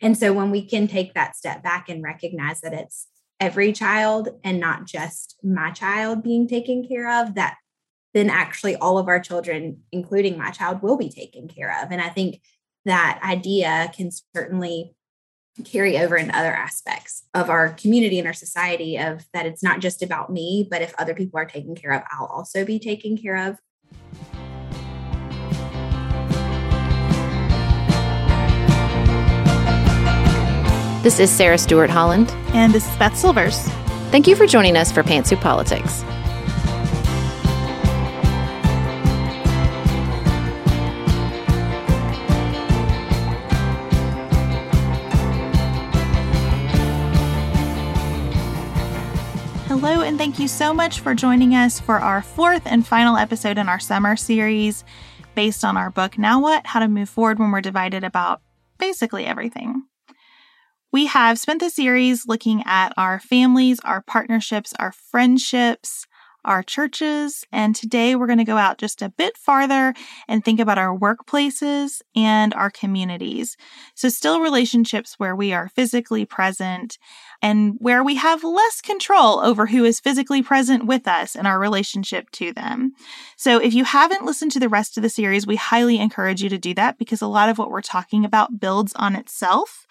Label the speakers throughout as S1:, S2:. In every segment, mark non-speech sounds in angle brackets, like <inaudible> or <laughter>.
S1: And so when we can take that step back and recognize that it's every child and not just my child being taken care of, that then actually all of our children, including my child, will be taken care of. And I think that idea can certainly carry over in other aspects of our community and our society of that it's not just about me but if other people are taken care of i'll also be taken care of
S2: This is Sarah Stewart Holland.
S3: And this is Beth Silvers.
S2: Thank you for joining us for Pantsuit Politics.
S3: Hello, and thank you so much for joining us for our fourth and final episode in our summer series based on our book, Now What? How to Move Forward When We're Divided About basically everything. We have spent the series looking at our families, our partnerships, our friendships, our churches, and today we're going to go out just a bit farther and think about our workplaces and our communities. So, still relationships where we are physically present and where we have less control over who is physically present with us and our relationship to them. So, if you haven't listened to the rest of the series, we highly encourage you to do that because a lot of what we're talking about builds on itself.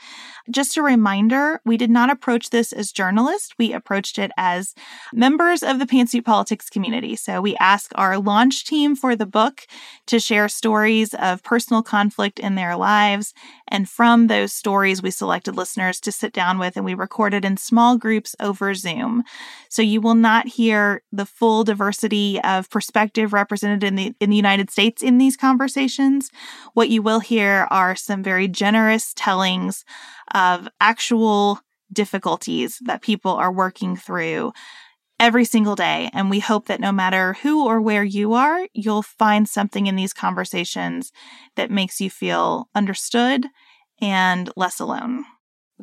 S3: Just a reminder, we did not approach this as journalists. We approached it as members of the Pantsuit Politics community. So we ask our launch team for the book to share stories of personal conflict in their lives. And from those stories, we selected listeners to sit down with and we recorded in small groups over Zoom. So you will not hear the full diversity of perspective represented in the, in the United States in these conversations. What you will hear are some very generous tellings of actual difficulties that people are working through every single day. And we hope that no matter who or where you are, you'll find something in these conversations that makes you feel understood and less alone.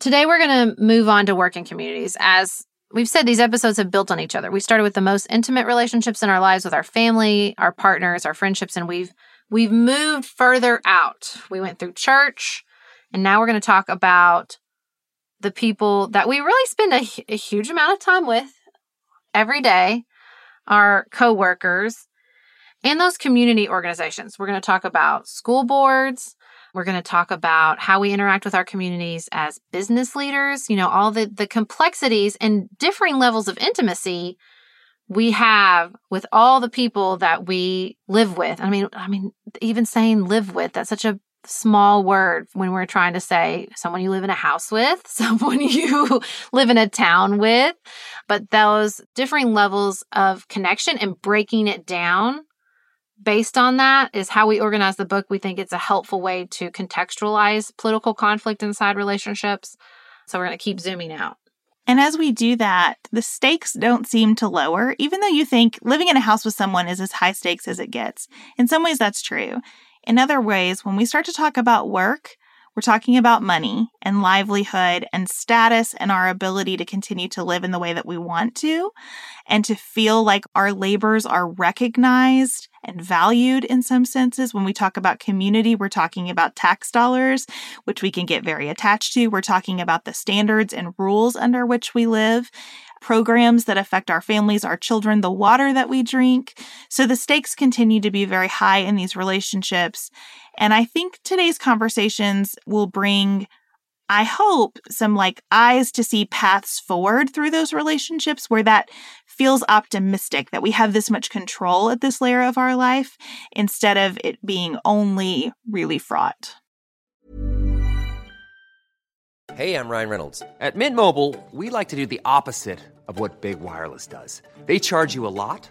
S2: Today, we're going to move on to working communities. As we've said, these episodes have built on each other. We started with the most intimate relationships in our lives with our family, our partners, our friendships, and we've we've moved further out. We went through church, and now we're going to talk about the people that we really spend a, a huge amount of time with every day, our coworkers, and those community organizations. We're going to talk about school boards. We're going to talk about how we interact with our communities as business leaders, you know, all the, the complexities and differing levels of intimacy we have with all the people that we live with. I mean, I mean, even saying live with, that's such a small word when we're trying to say someone you live in a house with, <laughs> someone you live in a town with, but those differing levels of connection and breaking it down based on that is how we organize the book. We think it's a helpful way to contextualize political conflict inside relationships. So we're going to keep zooming out.
S3: And as we do that, the stakes don't seem to lower, even though you think living in a house with someone is as high stakes as it gets. In some ways, that's true. In other ways, when we start to talk about work, we're talking about money and livelihood and status and our ability to continue to live in the way that we want to and to feel like our labors are recognized and valued in some senses. When we talk about community, we're talking about tax dollars, which we can get very attached to. We're talking about the standards and rules under which we live programs that affect our families, our children, the water that we drink. So the stakes continue to be very high in these relationships. And I think today's conversations will bring I hope some like eyes to see paths forward through those relationships where that feels optimistic that we have this much control at this layer of our life instead of it being only really fraught.
S4: Hey, I'm Ryan Reynolds. At Mint Mobile, we like to do the opposite of what Big Wireless does. They charge you a lot,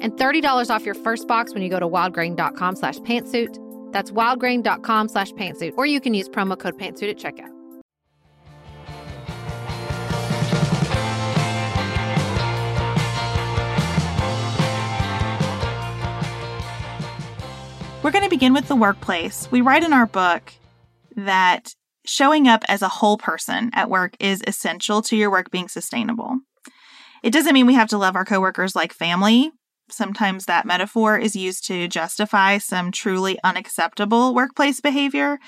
S2: and $30 off your first box when you go to wildgrain.com slash pantsuit. That's wildgrain.com slash pantsuit, or you can use promo code pantsuit at checkout.
S3: We're going to begin with the workplace. We write in our book that showing up as a whole person at work is essential to your work being sustainable. It doesn't mean we have to love our coworkers like family. Sometimes that metaphor is used to justify some truly unacceptable workplace behavior.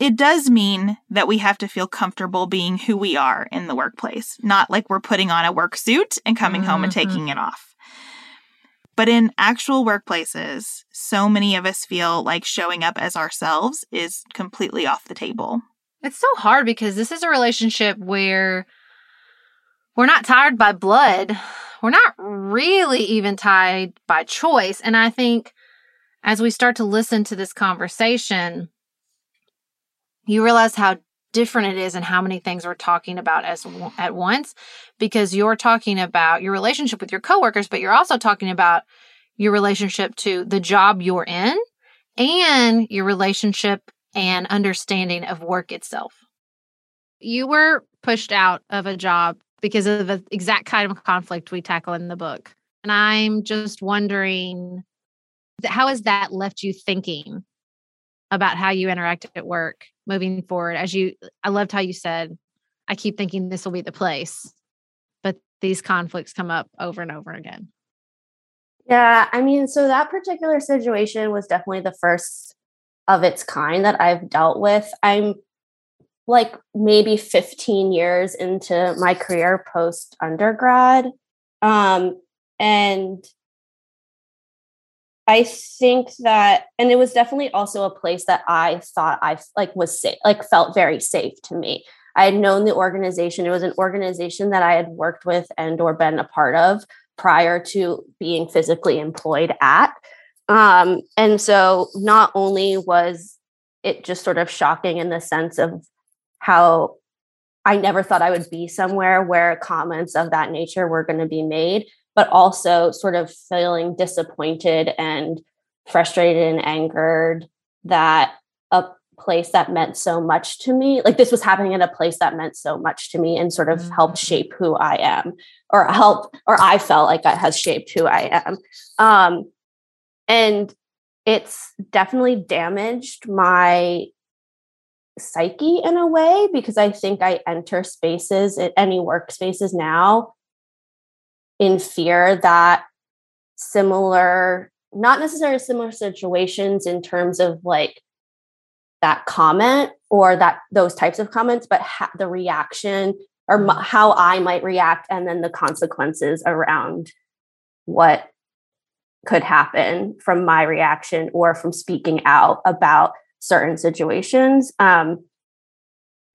S3: It does mean that we have to feel comfortable being who we are in the workplace, not like we're putting on a work suit and coming mm-hmm. home and mm-hmm. taking it off. But in actual workplaces, so many of us feel like showing up as ourselves is completely off the table.
S2: It's so hard because this is a relationship where we're not tired by blood. We're not really even tied by choice. And I think as we start to listen to this conversation, you realize how different it is and how many things we're talking about as at once because you're talking about your relationship with your coworkers but you're also talking about your relationship to the job you're in and your relationship and understanding of work itself you were pushed out of a job because of the exact kind of conflict we tackle in the book. And i'm just wondering how has that left you thinking about how you interact at work moving forward? As you i loved how you said i keep thinking this will be the place but these conflicts come up over and over again.
S5: Yeah i mean so that particular situation was definitely the first of its kind that i've dealt with. I'm like maybe 15 years into my career post undergrad um, and I think that, and it was definitely also a place that I thought I like was safe, like felt very safe to me. I had known the organization. It was an organization that I had worked with and or been a part of prior to being physically employed at. Um, and so not only was it just sort of shocking in the sense of how I never thought I would be somewhere where comments of that nature were going to be made, but also sort of feeling disappointed and frustrated and angered that a place that meant so much to me like this was happening in a place that meant so much to me and sort of mm-hmm. helped shape who i am or help or i felt like that has shaped who i am um and it's definitely damaged my psyche in a way because i think i enter spaces any workspaces now in fear that similar, not necessarily similar situations in terms of like that comment or that those types of comments, but ha- the reaction or m- mm-hmm. how I might react, and then the consequences around what could happen from my reaction or from speaking out about certain situations. Um,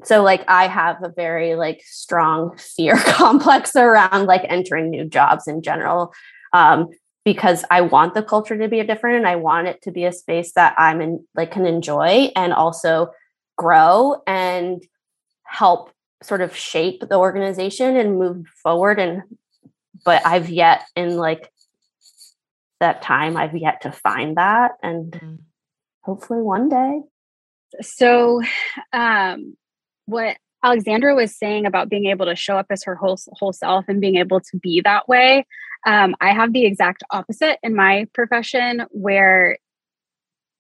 S5: so like I have a very like strong fear <laughs> complex around like entering new jobs in general. Um, because I want the culture to be different and I want it to be a space that I'm in like can enjoy and also grow and help sort of shape the organization and move forward and but I've yet in like that time I've yet to find that and mm. Hopefully one day.
S6: So um what Alexandra was saying about being able to show up as her whole whole self and being able to be that way. Um, I have the exact opposite in my profession, where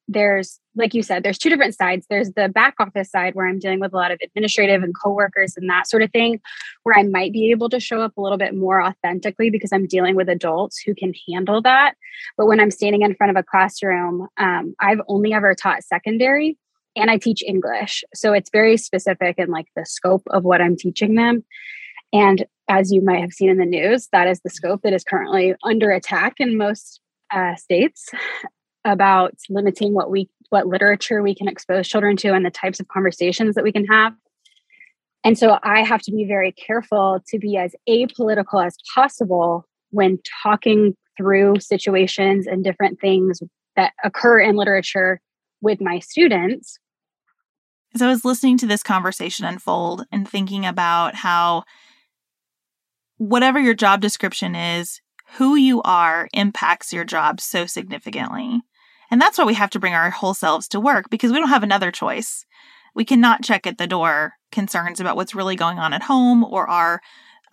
S6: there's like you said there's two different sides. There's the back office side where i'm dealing with a lot of administrative and coworkers and that sort of thing where i might be able to show up a little bit more authentically because i'm dealing with adults who can handle that. But when i'm standing in front of a classroom um, i've only ever taught secondary and i teach english. So it's very specific in like the scope of what i'm teaching them. And as you might have seen in the news that is the scope that is currently under attack in most uh, states about limiting what we what literature we can expose children to and the types of conversations that we can have. And so i have to be very careful to be as apolitical as possible when talking through situations and different things that occur in literature with my students.
S3: As i was listening to this conversation unfold and thinking about how whatever your job description is who you are impacts your job so significantly and that's why we have to bring our whole selves to work because we don't have another choice. We cannot check at the door concerns about what's really going on at home or our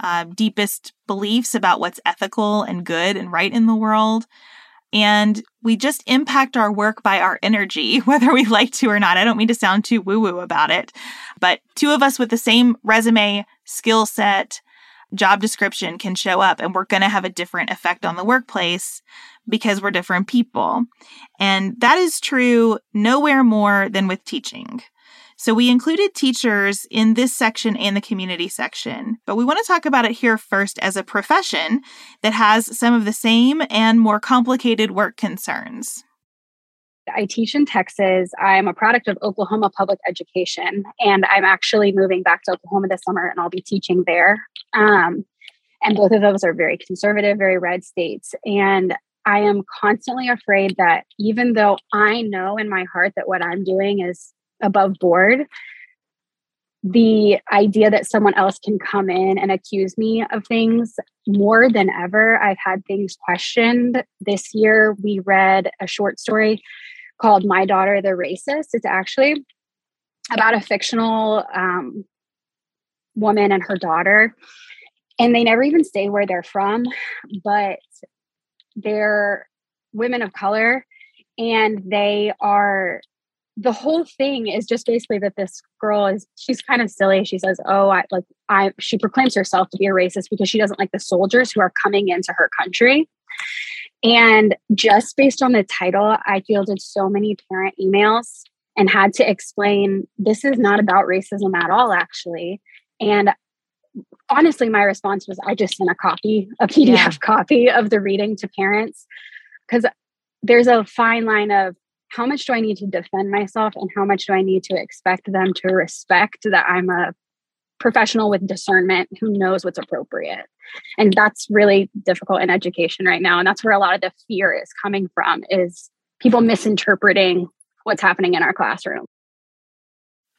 S3: uh, deepest beliefs about what's ethical and good and right in the world. And we just impact our work by our energy, <laughs> whether we like to or not. I don't mean to sound too woo woo about it, but two of us with the same resume, skill set, job description can show up and we're going to have a different effect on the workplace because we're different people. And that is true nowhere more than with teaching. So we included teachers in this section and the community section, but we want to talk about it here first as a profession that has some of the same and more complicated work concerns.
S6: I teach in Texas. I'm a product of Oklahoma Public Education, and I'm actually moving back to Oklahoma this summer, and I'll be teaching there. Um, and both of those are very conservative, very red states. And I am constantly afraid that even though I know in my heart that what I'm doing is above board, the idea that someone else can come in and accuse me of things more than ever. I've had things questioned. This year, we read a short story called My Daughter the Racist. It's actually about a fictional um, woman and her daughter. And they never even say where they're from, but they're women of color and they are the whole thing is just basically that this girl is she's kind of silly. She says oh i like i she proclaims herself to be a racist because she doesn't like the soldiers who are coming into her country. And just based on the title i fielded so many parent emails and had to explain this is not about racism at all actually. And honestly, my response was I just sent a copy, a PDF yeah. <laughs> copy of the reading to parents because there's a fine line of how much do I need to defend myself and how much do I need to expect them to respect that I'm a professional with discernment who knows what's appropriate. And that's really difficult in education right now. And that's where a lot of the fear is coming from is people misinterpreting what's happening in our classroom.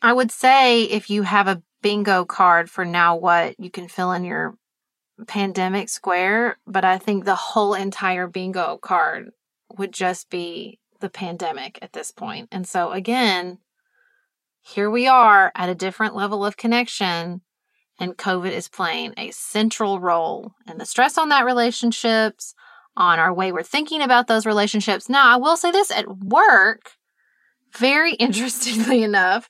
S2: I would say if you have a bingo card for now what you can fill in your pandemic square, but I think the whole entire bingo card would just be the pandemic at this point. And so again, here we are at a different level of connection and COVID is playing a central role in the stress on that relationships, on our way we're thinking about those relationships. Now, I will say this at work, very <laughs> interestingly enough,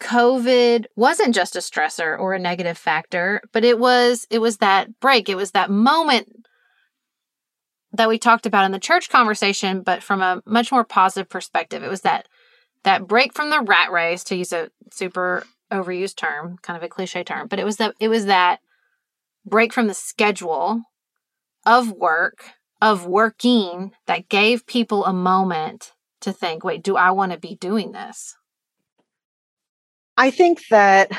S2: COVID wasn't just a stressor or a negative factor, but it was it was that break. It was that moment that we talked about in the church conversation, but from a much more positive perspective. It was that that break from the rat race to use a super overused term, kind of a cliche term, but it was that it was that break from the schedule of work, of working that gave people a moment to think, wait, do I want to be doing this?
S7: I think that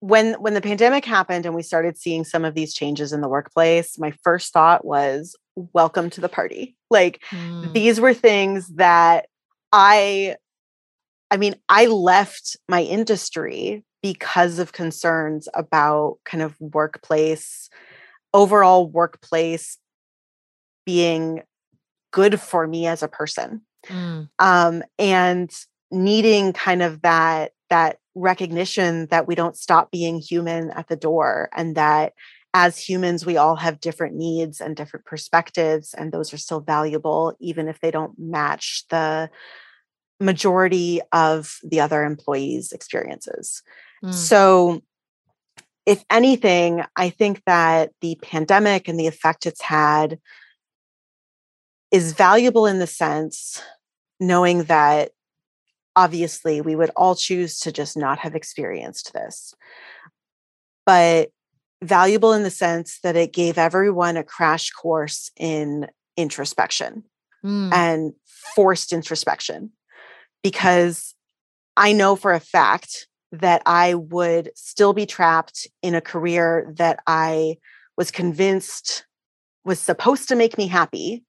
S7: when when the pandemic happened and we started seeing some of these changes in the workplace, my first thought was welcome to the party. Like mm. these were things that I I mean, I left my industry because of concerns about kind of workplace overall workplace being good for me as a person. Mm. Um, and needing kind of that that recognition that we don't stop being human at the door and that as humans we all have different needs and different perspectives and those are still valuable even if they don't match the majority of the other employees experiences mm. so if anything i think that the pandemic and the effect it's had is valuable in the sense knowing that obviously we would all choose to just not have experienced this but valuable in the sense that it gave everyone a crash course in introspection mm. and forced introspection because i know for a fact that i would still be trapped in a career that i was convinced was supposed to make me happy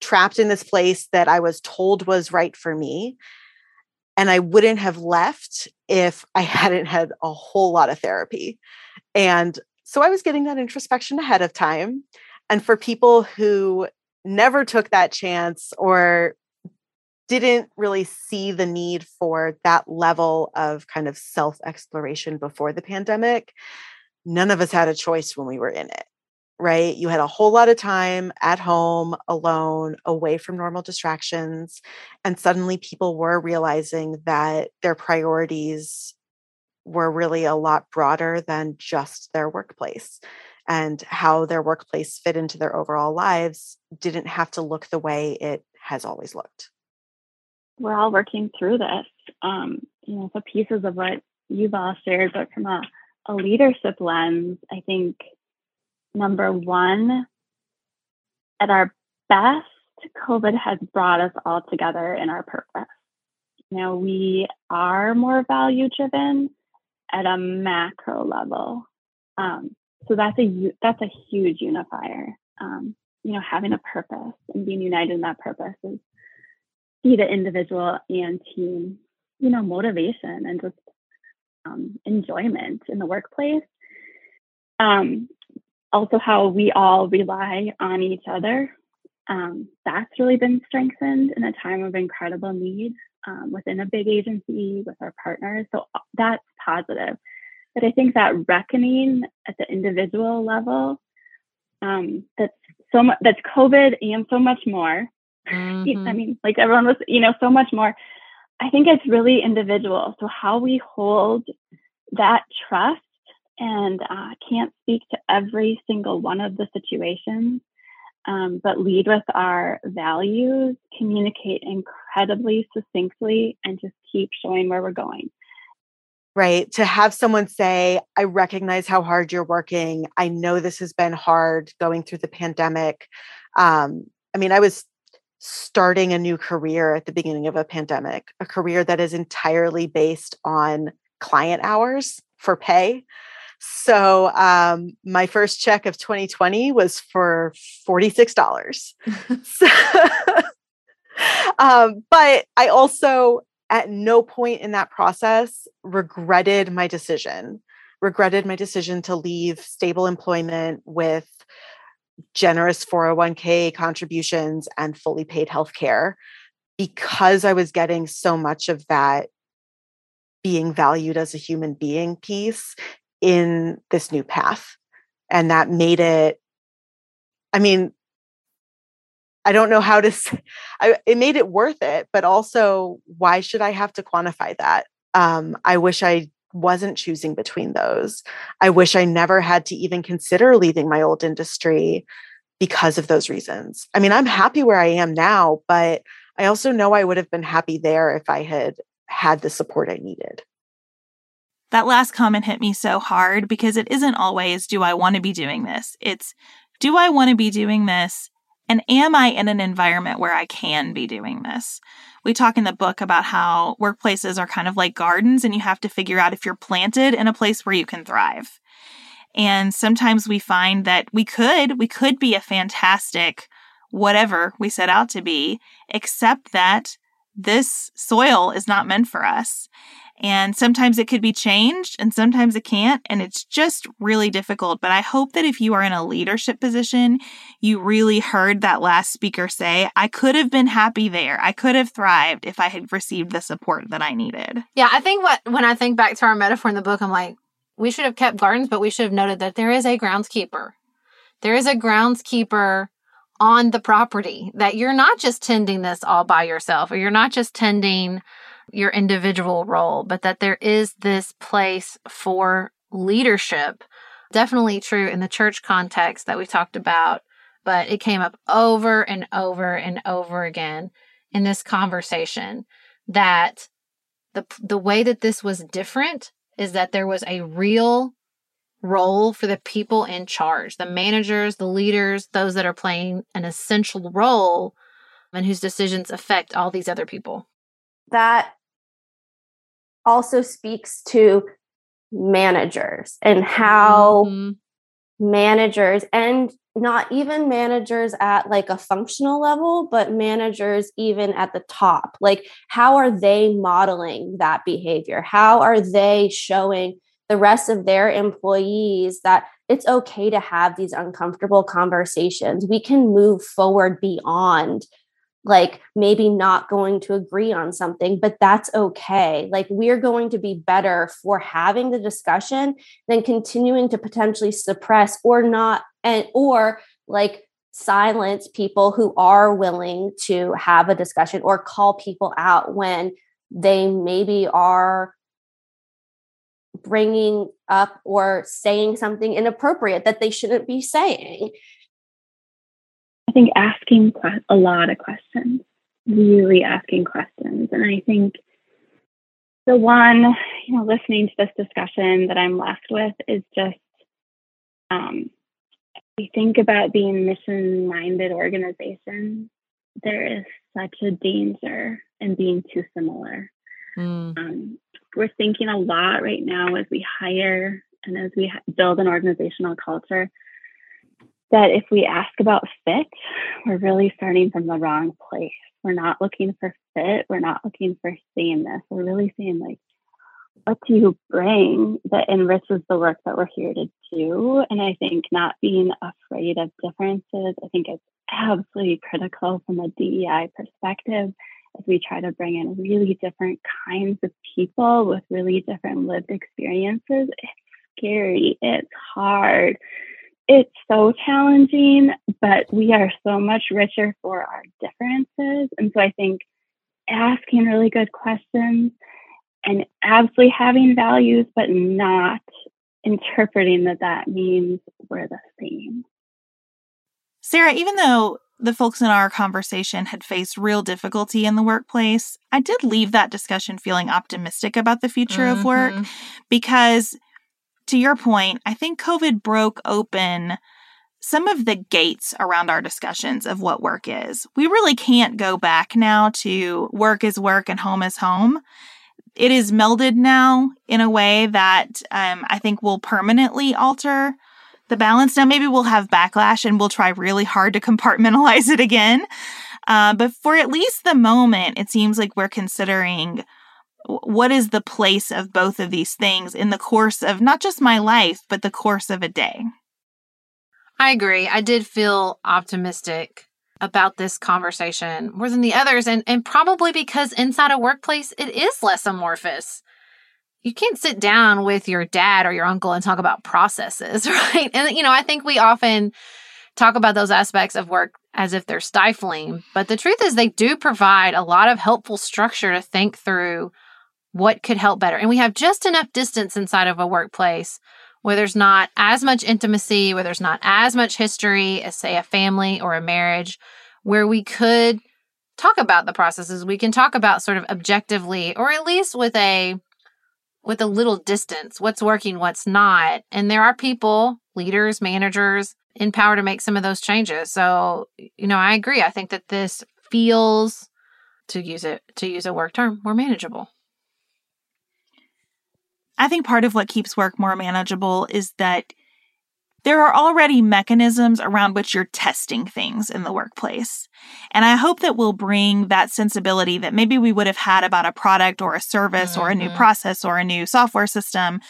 S7: trapped in this place that i was told was right for me and I wouldn't have left if I <laughs> hadn't had a whole lot of therapy. And so I was getting that introspection ahead of time. And for people who never took that chance or didn't really see the need for that level of kind of self exploration before the pandemic, none of us had a choice when we were in it right? You had a whole lot of time at home, alone, away from normal distractions. And suddenly people were realizing that their priorities were really a lot broader than just their workplace. And how their workplace fit into their overall lives didn't have to look the way it has always looked.
S8: We're all working through this. Um, you know, so pieces of what you've all shared, but from a, a leadership lens, I think number one, at our best, COVID has brought us all together in our purpose. You know, we are more value driven at a macro level. Um, so that's a that's a huge unifier. Um, you know, having a purpose and being united in that purpose is see the individual and team, you know, motivation and just um, enjoyment in the workplace. Um, also how we all rely on each other. Um, that's really been strengthened in a time of incredible need um, within a big agency with our partners. So uh, that's positive. But I think that reckoning at the individual level, um, that's so much, that's COVID and so much more. <laughs> Mm-hmm. I mean, like everyone was, you know, so much more. I think it's really individual. So how we hold that trust and uh, can't speak to every single one of the situations, um, but lead with our values, communicate incredibly succinctly, and just keep showing where we're going.
S7: Right. To have someone say, I recognize how hard you're working. I know this has been hard going through the pandemic. Um, I mean, I was starting a new career at the beginning of a pandemic, a career that is entirely based on client hours for pay. So um, my first check of 2020 was for $46. <laughs> so, <laughs> um, but I also, at no point in that process, regretted my decision, regretted my decision to leave stable employment with generous 401k contributions and fully paid health care because I was getting so much of that being valued as a human being piece in this new path. And that made it, I mean, I don't know how to <laughs> say, I, it made it worth it, but also why should I have to quantify that? Um, I wish I wasn't choosing between those. I wish I never had to even consider leaving my old industry because of those reasons. I mean, I'm happy where I am now, but I also know I would have been happy there if I had had the support I needed.
S3: That last comment hit me so hard because it isn't always, do I want to be doing this? It's, do I want to be doing this? And am I in an environment where I can be doing this? We talk in the book about how workplaces are kind of like gardens and you have to figure out if you're planted in a place where you can thrive. And sometimes we find that we could, we could be a fantastic whatever we set out to be, except that this soil is not meant for us. And sometimes it could be changed and sometimes it can't. And it's just really difficult. But I hope that if you are in a leadership position, you really heard that last speaker say, I could have been happy there. I could have thrived if I had received the support that I needed.
S2: Yeah, I think what when I think back to our metaphor in the book, I'm like, we should have kept gardens, but we should have noted that there is a groundskeeper. There is a groundskeeper on the property that you're not just tending this all by yourself or you're not just tending your individual role, but that there is this place for leadership. Definitely true in the church context that we talked about, but it came up over and over and over again in this conversation that the the way that this was different is that there was a real role for the people in charge, the managers, the leaders, those that are playing an essential role and whose decisions affect all these other people.
S5: That also speaks to managers and how mm-hmm. managers and not even managers at like a functional level but managers even at the top. Like how are they modeling that behavior? How are they showing the rest of their employees that it's okay to have these uncomfortable conversations? We can move forward beyond like maybe not going to agree on something, but that's okay. Like we're going to be better for having the discussion than continuing to potentially suppress or not, and or like silence people who are willing to have a discussion or call people out when they maybe are bringing up or saying something inappropriate that they shouldn't be saying.
S8: I think asking a lot of questions, really asking questions. And I think the one, you know, listening to this discussion that I'm left with is just um, we think about being mission minded organizations, there is such a danger in being too similar. Mm. Um, we're thinking a lot right now as we hire and as we build an organizational culture that if we ask about fit, we're really starting from the wrong place. We're not looking for fit. We're not looking for sameness. We're really saying, like, what do you bring that enriches the work that we're here to do? And I think not being afraid of differences, I think is absolutely critical from a DEI perspective as we try to bring in really different kinds of people with really different lived experiences. It's scary, it's hard it's so challenging, but we are so much richer for our differences. And so I think asking really good questions and absolutely having values, but not interpreting that that means we're the same.
S3: Sarah, even though the folks in our conversation had faced real difficulty in the workplace, I did leave that discussion feeling optimistic about the future mm-hmm. of work mm-hmm. because to your point, I think COVID broke open some of the gates around our discussions of what work is. We really can't go back now to work is work and home is home. It is melded now in a way that um, I think will permanently alter the balance. Now, maybe we'll have backlash and we'll try really hard to <laughs> compartmentalize it again. Uh, but for at least the moment, it seems like we're considering what is the place of both of these things in the course of not just my life, but the course of a day?
S2: I agree. I did feel optimistic about this conversation more than the others, and, and probably because inside a workplace, it is less amorphous. You can't sit down with your dad or your uncle and talk about processes, <laughs> right? And, you know, I think we often talk about those aspects of work as if they're stifling, but the truth is they do provide a lot of helpful structure to think through what could help better. And we have just enough distance inside of a workplace where there's not as much intimacy, where there's not as much history as, say, a family or a marriage, where we could talk about the processes. We can talk about sort of objectively, or at least with a with a little distance what's working, what's not. And there are people, leaders, managers in power to make some of those changes. So, you know, I agree. I think that this feels to use it to use a work term more manageable.
S3: I think part of what keeps work more manageable is that there are already mechanisms around which you're testing things in the workplace. And I hope that we'll bring that sensibility that maybe we would have had about a product or a service mm-hmm. or a new mm-hmm. process or a new software system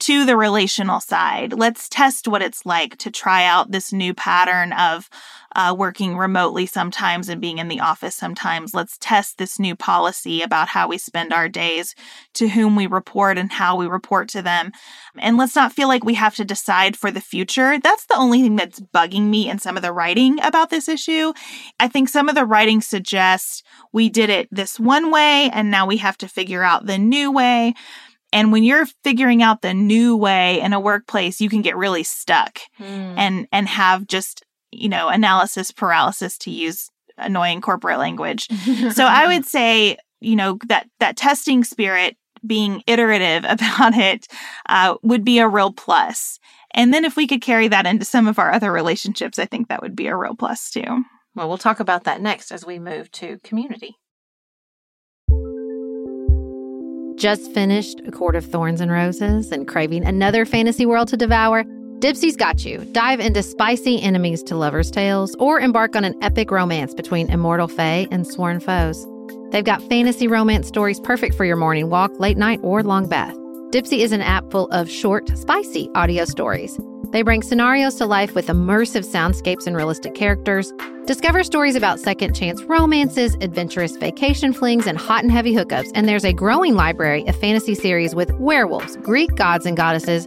S3: to the relational side. Let's test what it's like to try out this new pattern of uh, working remotely sometimes and being in the office sometimes. Let's test this new policy about how we spend our days, to whom we report, and how we report to them. And let's not feel like we have to decide for the future. That's the only thing that's bugging me in some of the writing about this issue. I think some of the writing suggests we did it this one way and now we have to figure out the new way. And when you're figuring out the new way in a workplace, you can get really stuck mm. and and have just, you know, analysis paralysis to use annoying corporate language. so I <laughs> would say, you know, that that testing spirit being iterative <laughs> about it uh, would be a real plus. And then if we could carry that into some of our other relationships, I think that would be a real plus too.
S2: Well, we'll talk about that next as we move to community. Just finished A Court of Thorns and Roses and craving another fantasy world to devour? Dipsea's got you. Dive into spicy enemies to lovers' tales or embark on an epic romance between immortal fae and sworn foes. They've got fantasy romance stories perfect for your morning walk, late night, or long bath. Dipsea is an app full of short, spicy audio stories. They bring scenarios to life with immersive soundscapes and realistic characters. Discover stories about second chance romances, adventurous vacation flings, and hot and heavy hookups. And there's a growing library of fantasy series with werewolves, Greek gods and goddesses,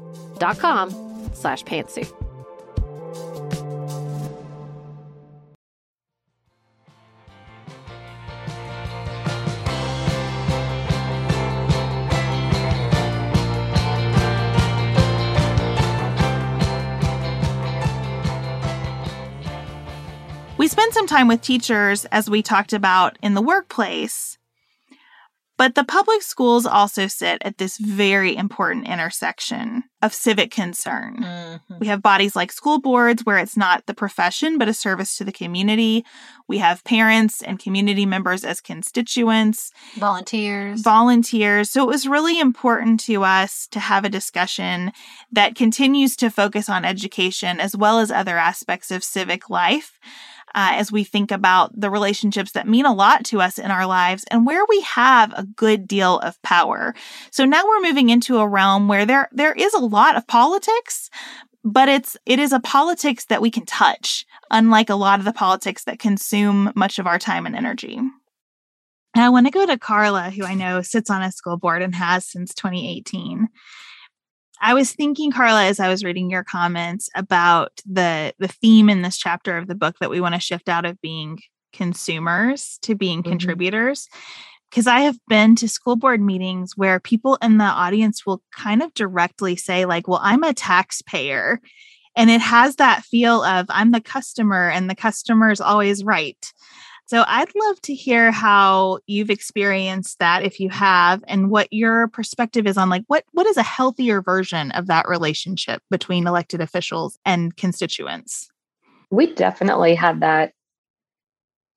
S2: com slash pantsuit.
S3: We spent some time with teachers as we talked about in the workplace but the public schools also sit at this very important intersection of civic concern. Mm-hmm. We have bodies like school boards, where it's not the profession, but a service to the community. We have parents and community members as constituents,
S2: volunteers.
S3: Volunteers. So it was really important to us to have a discussion that continues to focus on education as well as other aspects of civic life uh, as we think about the relationships that mean a lot to us in our lives and where we have a good deal of power. So now we're moving into a realm where there there is a lot of politics, but it's it is a politics that we can touch, unlike a lot of the politics that consume much of our time and energy. And I want to go to Carla, who I know sits on a school board and has since 2018. I was thinking, Carla, as I was reading your comments about the the theme in this chapter of the book that we want to shift out of being consumers to being mm-hmm. contributors. Because I have been to school board meetings where people in the audience will kind of directly say, like, well, I'm a taxpayer. And it has that feel of I'm the customer and the customer is always right. So I'd love to hear how you've experienced that if you have and what your perspective is on like what what is a healthier version of that relationship between elected officials and constituents.
S9: We definitely had that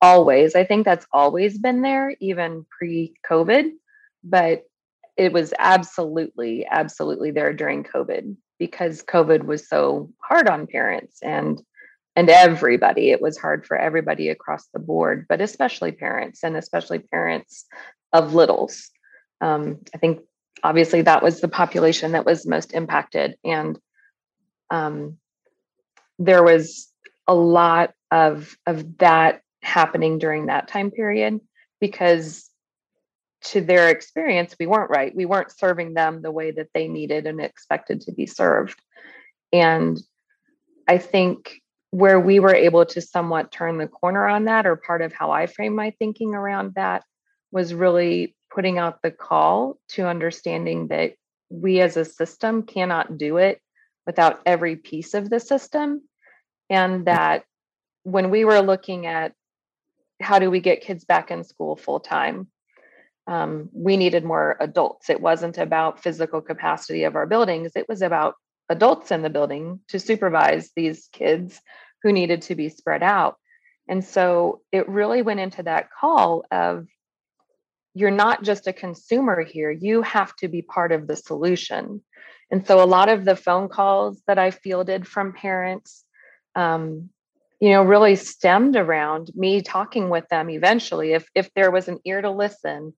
S9: always. I think that's always been there even pre-COVID, but it was absolutely absolutely there during COVID because COVID was so hard on parents and and everybody. It was hard for everybody across the board, but especially parents and especially parents of littles. Um, I think obviously that was the population that was most impacted. And um, there was a lot of, of that happening during that time period because to their experience, we weren't right. We weren't serving them the way that they needed and expected to be served. And I think where we were able to somewhat turn the corner on that, or part of how I frame my thinking around that, was really putting out the call to understanding that we as a system cannot do it without every piece of the system. And that when we were looking at how do we get kids back in school full time, um, we needed more adults. It wasn't about physical capacity of our buildings, it was about adults in the building to supervise these kids who needed to be spread out. And so it really went into that call of you're not just a consumer here, you have to be part of the solution. And so a lot of the phone calls that I fielded from parents, um, you know, really stemmed around me talking with them eventually. If if there was an ear to listen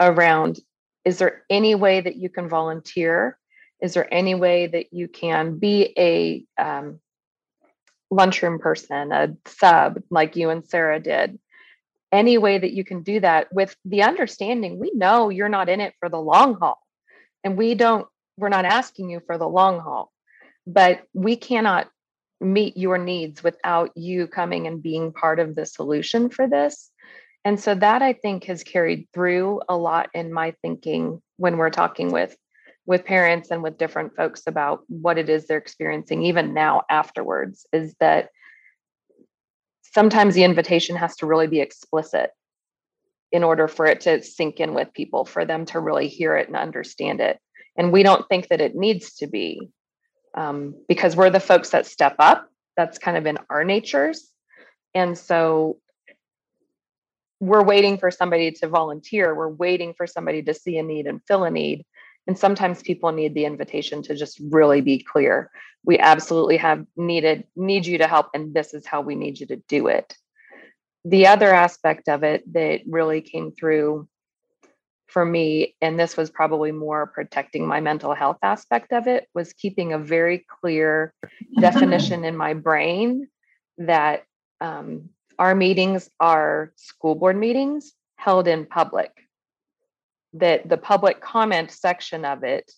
S9: around, is there any way that you can volunteer? Is there any way that you can be a um, lunchroom person, a sub like you and Sarah did. Any way that you can do that with the understanding we know you're not in it for the long haul. And we don't, we're not asking you for the long haul, but we cannot meet your needs without you coming and being part of the solution for this. And so that I think has carried through a lot in my thinking when we're talking with with parents and with different folks about what it is they're experiencing even now afterwards is that sometimes the invitation has to really be explicit in order for it to sink in with people for them to really hear it and understand it. And we don't think that it needs to be um, because we're the folks that step up. That's kind of in our natures. And so we're waiting for somebody to volunteer. We're waiting for somebody to see a need and fill a need and sometimes people need the invitation to just really be clear. We absolutely have needed, need you to help, and this is how we need you to do it. The other aspect of it that really came through for me, and this was probably more protecting my mental health aspect of it, was keeping a very clear <laughs> definition in my brain that um, our meetings are school board meetings held in public that the public comment section of it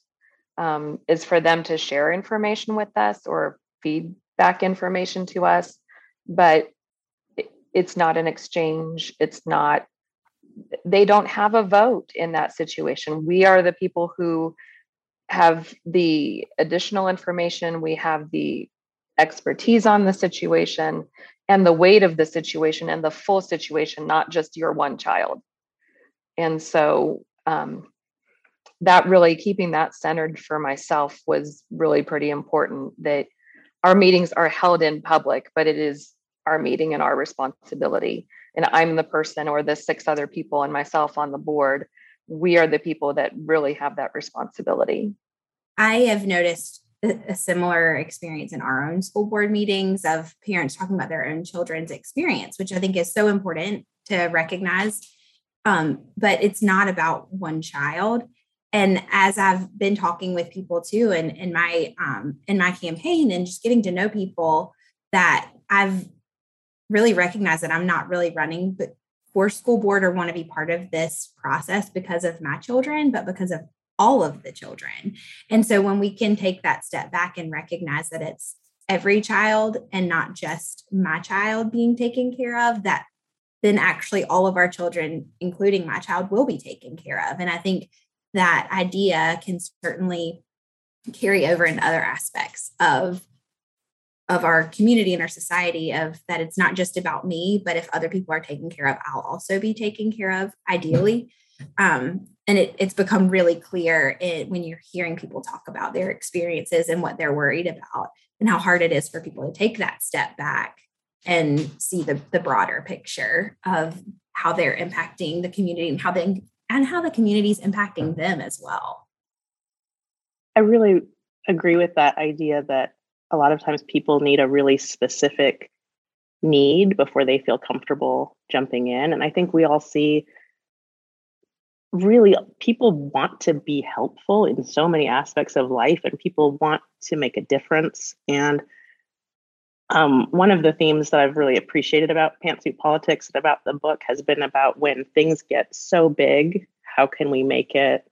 S9: um, is for them to share information with us or feedback information to us, but it's not an exchange. It's not, they don't have a vote in that situation. We are the people who have the additional information, we have the expertise on the situation and the weight of the situation and the full situation, not just your one child. And so um, that really keeping that centered for myself was really pretty important that our meetings are held in public, but it is our meeting and our responsibility. And I'm the person or the six other people and myself on the board. We are the people that really have that responsibility.
S1: I have noticed a similar experience in our own school board meetings of parents talking about their own children's experience, which I think is so important to recognize. Um, but it's not about one child. And as I've been talking with people too, and in my um, in my campaign, and just getting to know people, that I've really recognized that I'm not really running for school board or want to be part of this process because of my children, but because of all of the children. And so when we can take that step back and recognize that it's every child and not just my child being taken care of, that then actually all of our children, including my child, will be taken care of. And I think that idea can certainly carry over in other aspects of of our community and our society of that it's not just about me but if other people are taken care of i'll also be taken care of ideally um, and it, it's become really clear when you're hearing people talk about their experiences and what they're worried about and how hard it is for people to take that step back and see the, the broader picture of how they're impacting the community and how they and how the community is impacting them as well.
S10: I really agree with that idea that a lot of times people need a really specific need before they feel comfortable jumping in. And i think we all see really people want to be helpful in so many aspects of life and people want to make a difference. And um, one of the themes that i've really appreciated about pantsuit politics and about the book has been about when things get so big how can we make it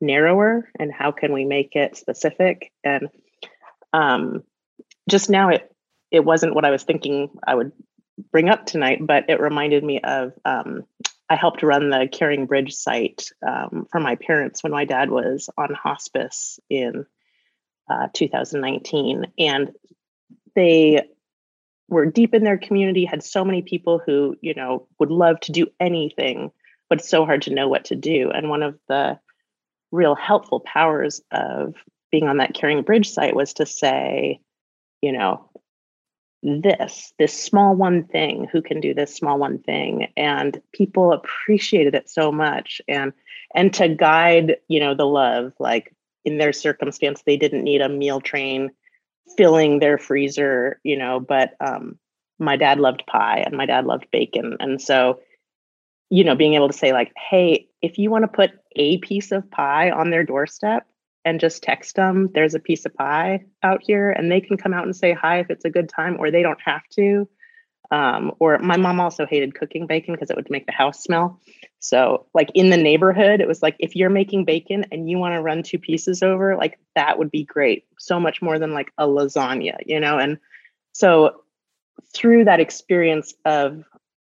S10: narrower and how can we make it specific and um, just now it it wasn't what i was thinking i would bring up tonight but it reminded me of um, I helped run the Caring Bridge site um, for my parents when my dad was on hospice in uh, 2019. And they were deep in their community, had so many people who, you know, would love to do anything, but it's so hard to know what to do. And one of the real helpful powers of being on that Caring Bridge site was to say, you know, this this small one thing who can do this small one thing and people appreciated it so much and and to guide you know the love like in their circumstance they didn't need a meal train filling their freezer you know but um my dad loved pie and my dad loved bacon. And so you know being able to say like hey if you want to put a piece of pie on their doorstep and just text them there's a piece of pie out here and they can come out and say hi if it's a good time or they don't have to um, or my mom also hated cooking bacon because it would make the house smell. So like in the neighborhood it was like if you're making bacon and you want to run two pieces over like that would be great. So much more than like a lasagna you know? And so through that experience of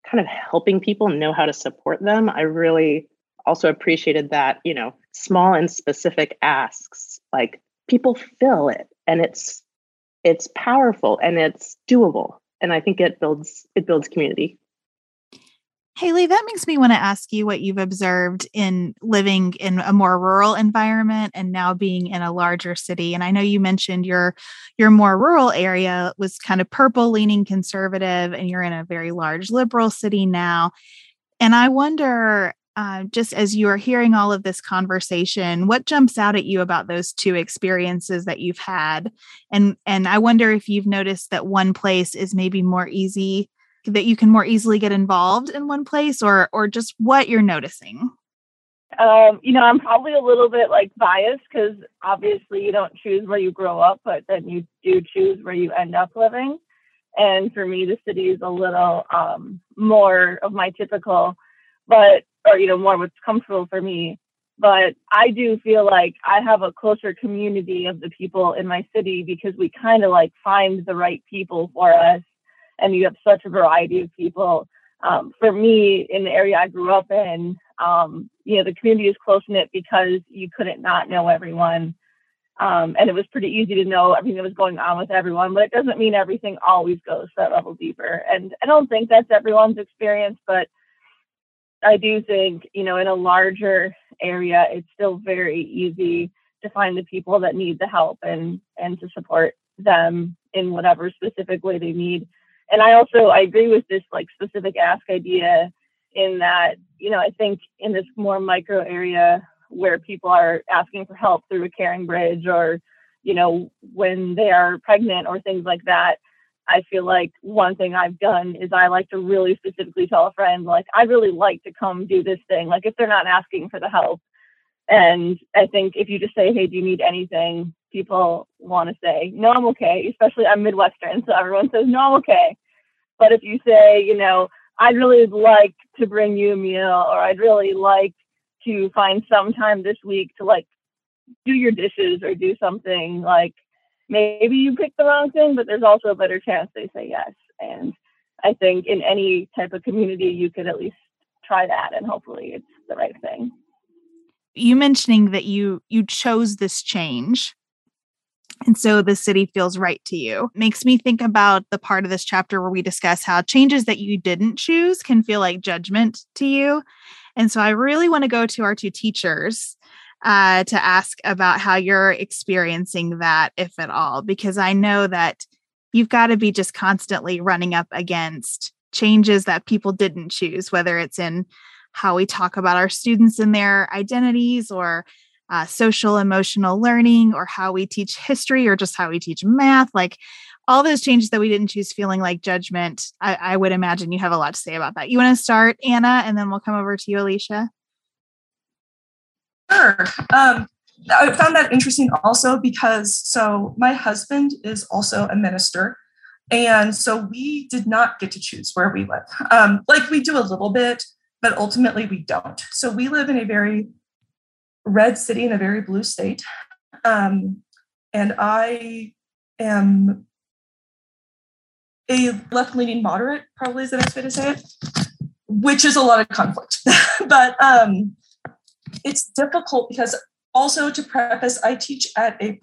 S10: kind of helping people know how to support them i really also appreciated that you know small and specific asks like people fill it and it's it's powerful and it's doable and i think it builds it builds community
S3: Haley, that makes me want to ask you what you've observed in living in a more rural environment and now being in a larger city. And I know you mentioned your your more rural area was kind of purple leaning conservative and you're in a very large liberal city now. And I wonder uh, just as you are hearing all of this conversation, what jumps out at you about those two experiences that you've had? And and I wonder if you've noticed that one place is maybe more easy that you can more easily get involved in one place or or just what you're noticing.
S11: Um, you know, I'm probably a little bit like biased because obviously you don't choose where you grow up, but then you do choose where you end up living. And for me, the city is a little um, more of my typical, but or you know more what's comfortable for me. But i do feel like i have a closer community of the people in my city because we kind of like find the right people for us. And you have such a variety of people. Um, for me in the area i grew up in um, you know the community is close knit because you couldn't not know everyone. Um, and it was pretty easy to know everything that was going on with everyone, but it doesn't mean everything always goes that level deeper. And I don't think that's everyone's experience, but I do think, you know, in a larger area, it's still very easy to find the people that need the help and and to support them in whatever specific way they need. And I also I agree with this like specific ask idea in that, you know, I think in this more micro area where people are asking for help through a caring bridge or, you know, when they are pregnant or things like that, I feel like one thing I've done is I like to really specifically tell a friend, like, I really like to come do this thing. Like, if they're not asking for the help. And I think if you just say, hey, do you need anything? People want to say, no, I'm okay. Especially I'm Midwestern. So everyone says, no, I'm okay. But if you say, you know, I'd really like to bring you a meal or I'd really like to find some time this week to like do your dishes or do something like maybe you picked the wrong thing, but there's also a better chance they say yes. And I think in any type of community, you could at least try that, and hopefully it's the right thing.
S3: You mentioning that you you chose this change and so the city feels right to you. Makes me think about the part of this chapter where we discuss how changes that you didn't choose can feel like judgment to you. And so I really want to go to our two teachers uh, to ask about how you're experiencing that, if at all, because I know that you've got to be just constantly running up against changes that people didn't choose, whether it's in how we talk about our students and their identities or uh, social emotional learning or how we teach history or just how we teach math like all those changes that we didn't choose feeling like judgment I, I would imagine you have a lot to say about that. You want to start anna and then we'll come over to you alicia
S12: Sure. Um, I found that interesting also because so my husband is also a minister. And so we did not get to choose where we live. Um, like we do a little bit, but ultimately we don't. So we live in a very red city in a very blue state. Um, and I am a left leaning moderate, probably is the best way to say it, which is a lot of conflict. <laughs> but um, it's difficult because also to preface, I teach at a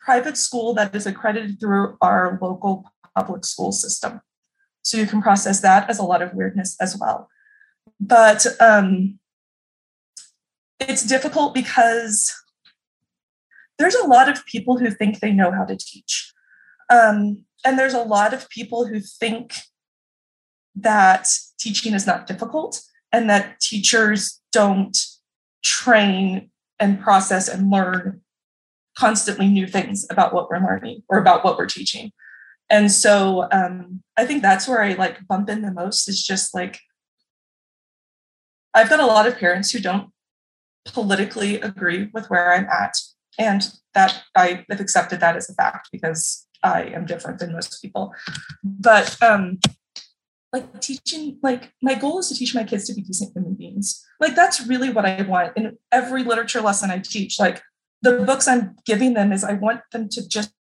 S12: private school that is accredited through our local public school system. So you can process that as a lot of weirdness as well. But um, it's difficult because there's a lot of people who think they know how to teach. Um, and there's a lot of people who think that teaching is not difficult and that teachers don't train and process and learn constantly new things about what we're learning or about what we're teaching. And so um, I think that's where I like bump in the most is just like, I've got a lot of parents who don't politically agree with where I'm at. And that I have accepted that as a fact because I am different than most people. But um, like teaching like my goal is to teach my kids to be decent human beings like that's really what i want in every literature lesson i teach. Like the books i'm giving them is i want them to just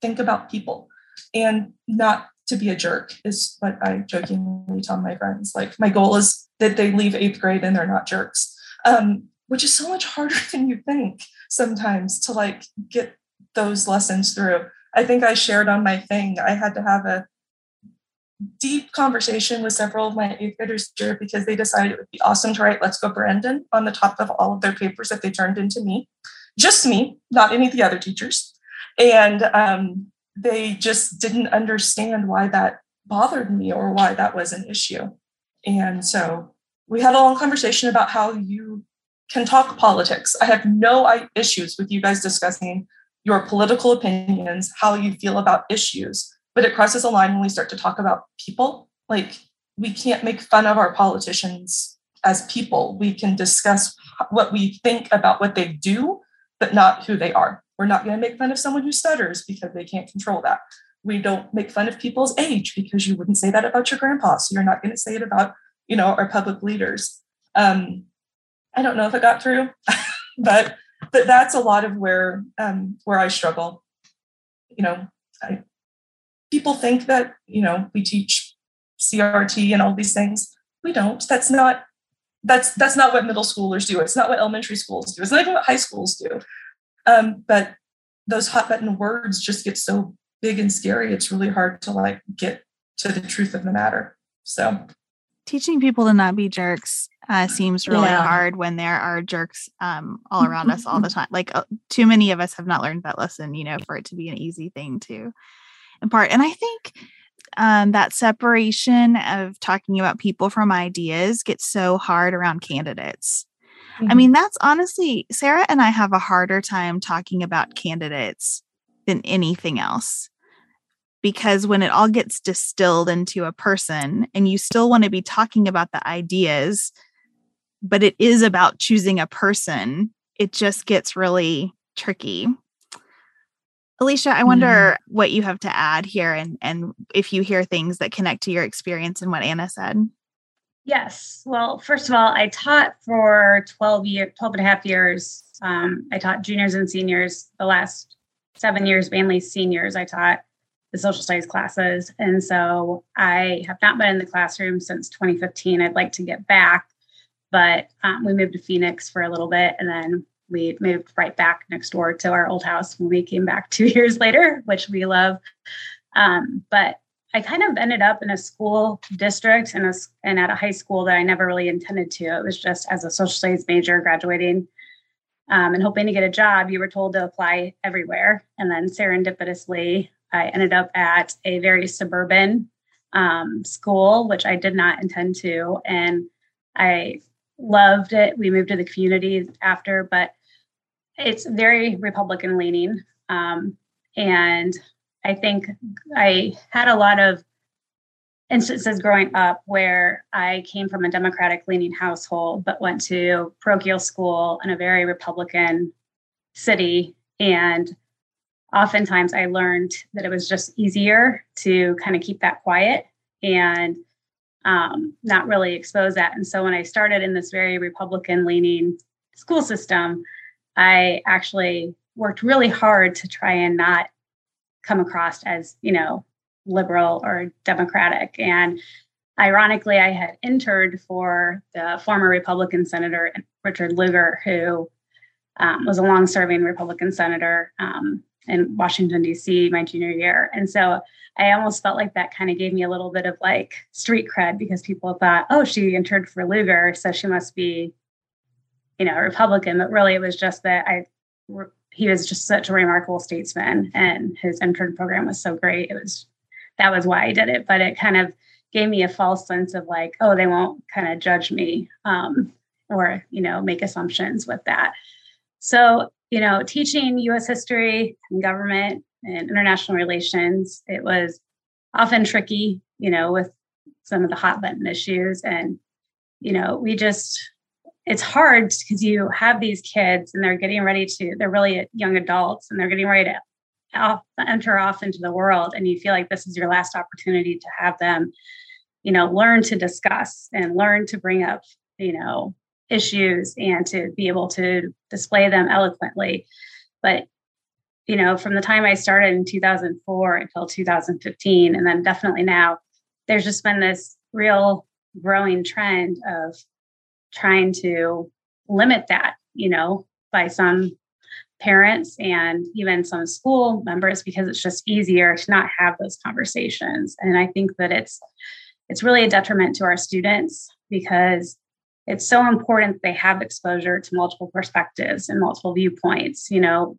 S12: think about people and not to be a jerk is what i jokingly tell my friends. Like my goal is that they leave eighth grade and they're not jerks um, which is so much harder <laughs> than you think sometimes to like get those lessons through. I think i shared on my thing i had to have a deep conversation with several of my eighth graders here because they decided it would be awesome to write Let's Go Brandon on the top of all of their papers that they turned into me. Just me, not any of the other teachers. And um, they just didn't understand why that bothered me or why that was an issue. And so we had a long conversation about how you can talk politics. I have no issues with you guys discussing your political opinions, how you feel about issues but it crosses a line when we start to talk about people. Like we can't make fun of our politicians as people. We can discuss what we think about what they do, but not who they are. We're not going to make fun of someone who stutters because they can't control that. We don't make fun of people's age because you wouldn't say that about your grandpa. So you're not going to say it about, you know, our public leaders. Um, I don't know if it got through, <laughs> but but that's a lot of where um, where I struggle. You know, I people think that you know we teach CRT and all these things. We don't. That's not that's that's not what middle schoolers do. It's not what elementary schools do. It's not even what high schools do. Um, but those hot button words just get so big and scary. It's really hard to like get to the truth of the matter. So
S3: teaching people to not be jerks uh, seems really
S5: Yeah.
S3: hard when there are jerks um, all around us all the <laughs> time. Like uh, too many of us have not learned that lesson, you know, for it to be an easy thing to impart. And I think um, that separation of talking about people from ideas gets so hard around candidates. I
S5: Mhm.
S3: mean, that's honestly, Sarah and I have a harder time talking about candidates than anything else. Because when it all gets distilled into a person and you still want to be talking about the ideas, but it is about choosing a person, it just gets really tricky. Alicia, I wonder what you have to add here and, and if you hear things that connect to your experience and what Anna said.
S13: Yes. Well, first of all, I taught for 12 years, 12 and a half years. Um, I taught juniors and seniors the last seven years, mainly seniors. I taught the social studies classes. And so I have not been in the classroom since 2015. I'd like to get back, but um, we moved to Phoenix for a little bit and then we moved right back next door to our old house when we came back <laughs> two years later, which we love. Um, but I kind of ended up in a school district and, a, and at a high school that I never really intended to. It was just as a social studies major graduating um, and hoping to get a job, you were told to apply everywhere. And then serendipitously, I ended up at a very suburban um, school, which I did not intend to. And I loved it. We moved to the community after, but it's very Republican leaning. Um, and I think I had a lot of instances growing up where I came from a Democratic leaning household, but went to parochial school in a very Republican city. And oftentimes I learned that it was just easier to kind of keep that quiet and um, not really expose that. And so when I started in this very Republican leaning school system, I actually worked really hard to try and not come across as, you know, liberal or democratic. And ironically, I had interned for the former Republican Senator Richard Lugar, who um, was a long serving Republican senator um, in Washington, D.C., my junior year. And so I almost felt like that kind of gave me a little bit of like street cred because people thought, oh, she interned for Lugar, so she must be, you know, a Republican. But really, it was just that I, he was just such a remarkable statesman, and his intern program was so great. It was that was why I did it. But it kind of gave me a false sense of like, oh, they won't kind of judge me um, or you know make assumptions with that. So you know, teaching U.S. history and government and international relations, it was often tricky, you know, with some of the hot button issues. And, you know, we just, it's hard because you have these kids and they're getting ready to, they're really young adults and they're getting ready to off, enter off into the world. And you feel like this is your last opportunity to have them, you know, learn to discuss and learn to bring up, you know, issues and to be able to display them eloquently. But you know, from the time I started in 2004 until 2015, and then definitely now, there's just been this real growing trend of trying to limit that, you know, by some parents and even some school members because it's just easier to not have those conversations. And I think that it's it's really a detriment to our students because it's so important they have exposure to multiple perspectives and multiple viewpoints. You know,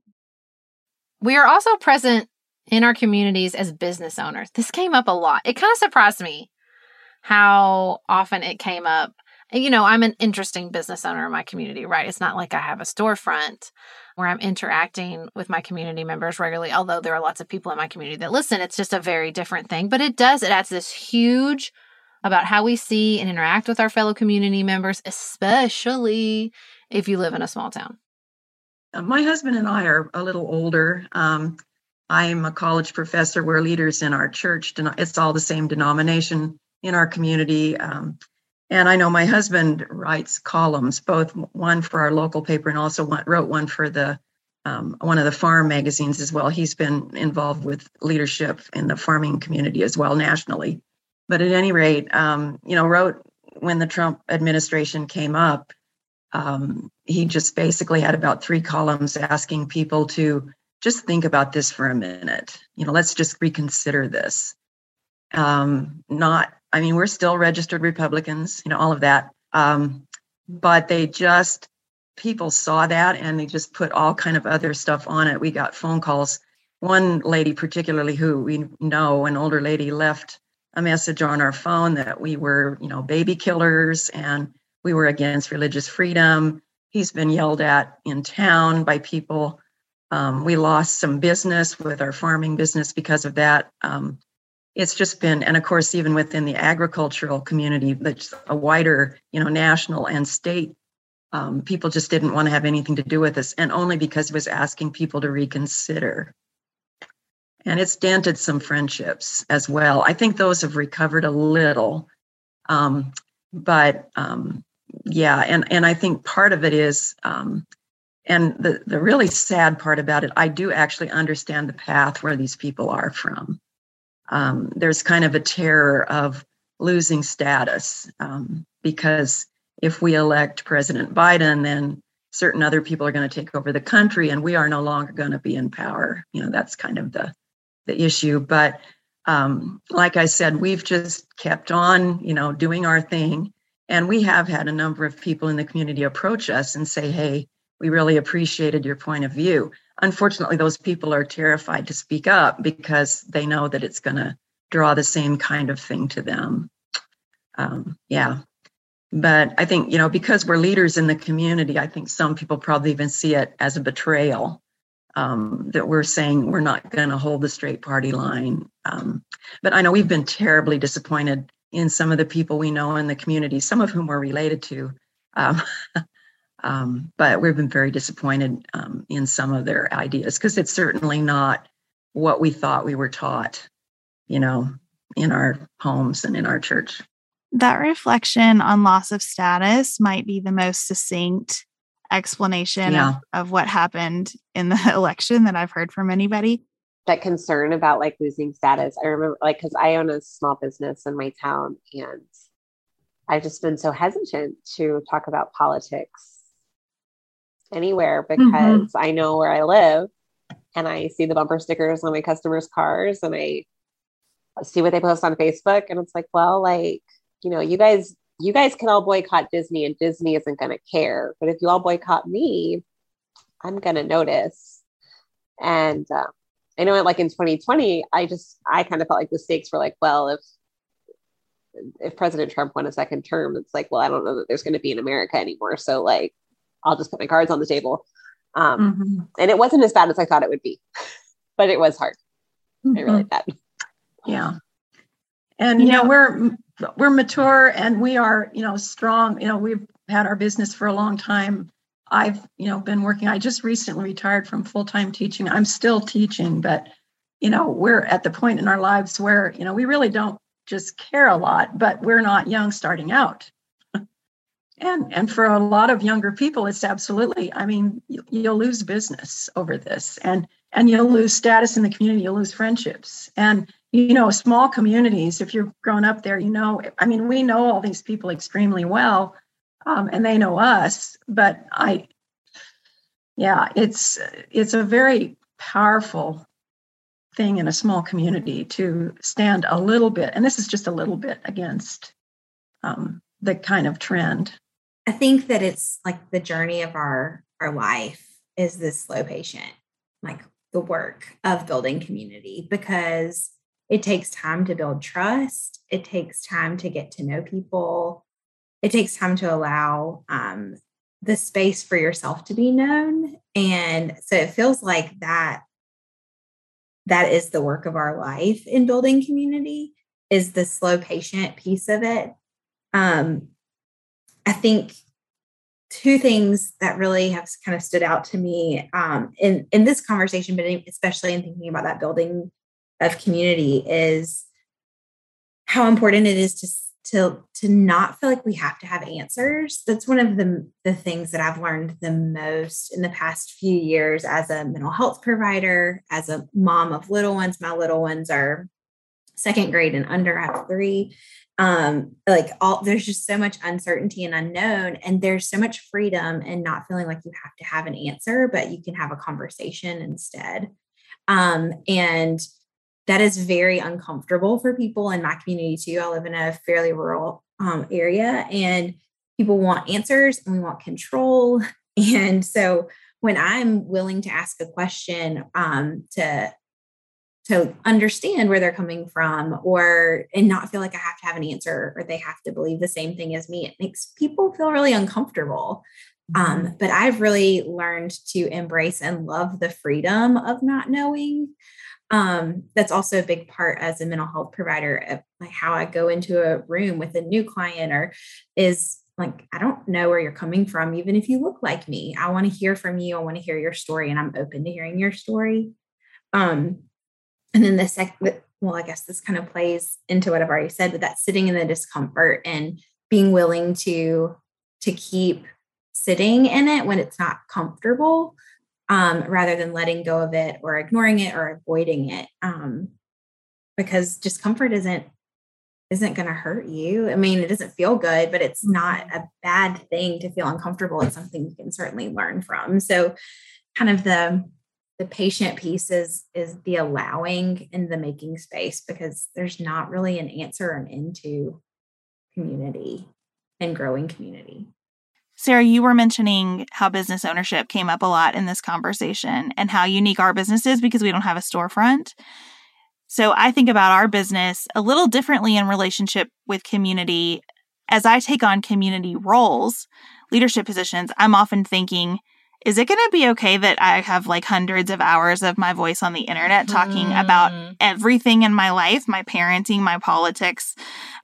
S2: We are also present in our communities as business owners. This came up a lot. It kind of surprised me how often it came up. You know, I'm an interesting business owner in my community, right? It's not like I have a storefront where I'm interacting with my community members regularly, although there are lots of people in my community that listen. It's just a very different thing. But it does, it adds this huge about how we see and interact with our fellow community members, especially if you live in a small town.
S14: Uh, My husband and I are a little older. Um, I'm a college professor. We're leaders in our church. It's all the same denomination in our community. Um, and I know my husband writes columns, both one for our local paper and also one, wrote one for the um, one of the farm magazines as well. He's been involved with leadership in the farming community as well nationally. But at any rate, um, you know, wrote when the Trump administration came up, um, he just basically had about three columns asking people to just think about this for a minute. You know, let's just reconsider this. Um, not, I mean, we're still registered Republicans, you know, all of that. Um, but they just people saw that and they just put all kind of other stuff on it. We got phone calls. One lady, particularly who we know, an older lady, left a message on our phone that we were, you know, baby killers and we were against religious freedom. He's been yelled at in town by people. Um, we lost some business with our farming business because of that. Um, it's just been, and of course, even within the agricultural community, that's a wider, you know, national and state um, people just didn't want to have anything to do with us, and only because it was asking people to reconsider. And it's dented some friendships as well. I think those have recovered a little, um, but um, yeah, and and I think part of it is, um, and the the really sad part about it, I do actually understand the path where these people are from. Um, there's kind of a terror of losing status um, because if we elect President Biden, then certain other people are going to take over the country and we are no longer going to be in power. You know, that's kind of the the issue. But um, like I said, we've just kept on, you know, doing our thing. And we have had a number of people in the community approach us and say, hey, we really appreciated your point of view. Unfortunately, those people are terrified to speak up because they know that it's going to draw the same kind of thing to them. Um, yeah, but I think, you know, because we're leaders in the community, I think some people probably even see it as a betrayal um, that we're saying we're not going to hold the straight party line. Um, but I know we've been terribly disappointed in some of the people we know in the community, some of whom we're related to. Um, <laughs> um but we've been very disappointed um, in some of their ideas because it's certainly not what we thought we were taught, you know, in our homes and in our church.
S3: That reflection on loss of status might be the most succinct explanation yeah. of, of what happened in the <laughs> election that I've heard from anybody.
S15: That concern about like losing status. I remember like because I own a small business in my town and I've just been so hesitant to talk about politics anywhere because mm-hmm. I know where I live and I see the bumper stickers on my customers' cars and I see what they post on Facebook and it's like, well, like you know, you guys, you guys can all boycott Disney and Disney isn't going to care. But if you all boycott me, I'm going to notice. And uh, I know, it like in 2020, I just, I kind of felt like the stakes were like, well, if if President Trump won a second term, it's like, well, I don't know that there's going to be in America anymore. So like, I'll just put my cards on the table. Um, mm-hmm. And it wasn't as bad as I thought it would be, <laughs> but it was hard. Mm-hmm. I really that.
S14: Yeah. And you know, we're we're mature and we are, you know, strong. You know, we've had our business for a long time. I've, you know, been working. I just recently retired from full-time teaching. I'm still teaching, but you know, we're at the point in our lives where, you know, we really don't just care a lot, but we're not young starting out. And and for a lot of younger people it's absolutely i mean you, you'll lose business over this and and you'll lose status in the community you'll lose friendships and you know, small communities, if you've grown up there, you know, I mean, we know all these people extremely well um, and they know us, but I, yeah, it's, it's a very powerful thing in a small community to stand a little bit, and this is just a little bit against um, the kind of trend.
S1: I think that it's like the journey of our our life is this slow patient, like the work of building community, because it takes time to build trust. It takes time to get to know people. It takes time to allow um, the space for yourself to be known. And so it feels like that that is the work of our life in building community is the slow patient piece of it. Um, I think two things that really have kind of stood out to me um, in in this conversation, but especially in thinking about that building of community is how important it is to to to not feel like we have to have answers. That's one of the the things that i've learned the most in the past few years as a mental health provider as a mom of little ones. My little ones are second grade and under have three. Um like all there's just so much uncertainty and unknown and there's so much freedom and not feeling like you have to have an answer but you can have a conversation instead. Um and that is very uncomfortable for people in my community too. I live in a fairly rural um, area and people want answers and we want control. <laughs> And so when i'm willing to ask a question um, to to understand where they're coming from or and not feel like I have to have an answer or they have to believe the same thing as me. It makes people feel really uncomfortable. Um, mm-hmm. but I've really learned to embrace and love the freedom of not knowing. Um, that's also a big part as a mental health provider of like how I go into a room with a new client or is like, I don't know where you're coming from, even if you look like me. I want to hear from you. I want to hear your story, and I'm open to hearing your story. Um, and then the second, well, I guess this kind of plays into what I've already said, but that sitting in the discomfort and being willing to to keep sitting in it when it's not comfortable, um, rather than letting go of it or ignoring it or avoiding it. Um, because discomfort isn't isn't going to hurt you. I mean, it doesn't feel good, but it's not a bad thing to feel uncomfortable. It's something you can certainly learn from. So, kind of the the patient piece is is the allowing and the making space because there's not really an answer and into community and growing community.
S3: Sarah, you were mentioning how business ownership came up a lot in this conversation and how unique our business is because we don't have a storefront. So I think about our business a little differently in relationship with community. As I take on community roles, leadership positions, I'm often thinking, is it going to be okay that I have like hundreds of hours of my voice on the internet talking mm. about everything in my life, my parenting, my politics,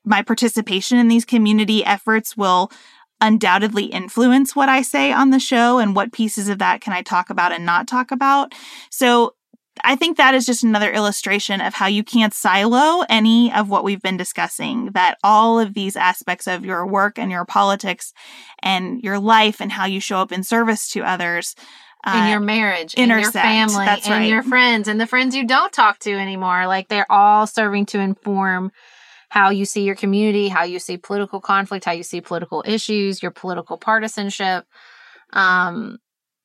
S3: my participation in these community efforts will undoubtedly influence what I say on the show and what pieces of that can I talk about and not talk about. So I think that is just another illustration of how you can't silo any of what we've been discussing, that all of these aspects of your work and your politics and your life and how you show up in service to others.
S2: Uh, in your marriage, in your family, That's and right. your friends, and the friends you don't talk to anymore. Like they're all serving to inform how you see your community, how you see political conflict, how you see political issues, your political partisanship. Um,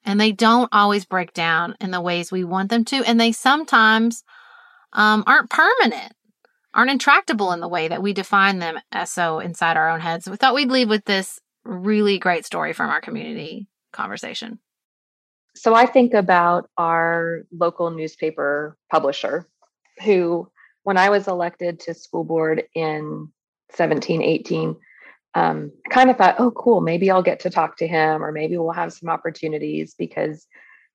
S2: and they don't always break down in the ways we want them to. And they sometimes um, aren't permanent, aren't intractable in the way that we define them as so inside our own heads. We thought we'd leave with this really great story from our community conversation.
S9: So I think about our local newspaper publisher who, when I was elected to school board in 17, 18, um, I kind of thought, oh, cool, maybe I'll get to talk to him, or maybe we'll have some opportunities because,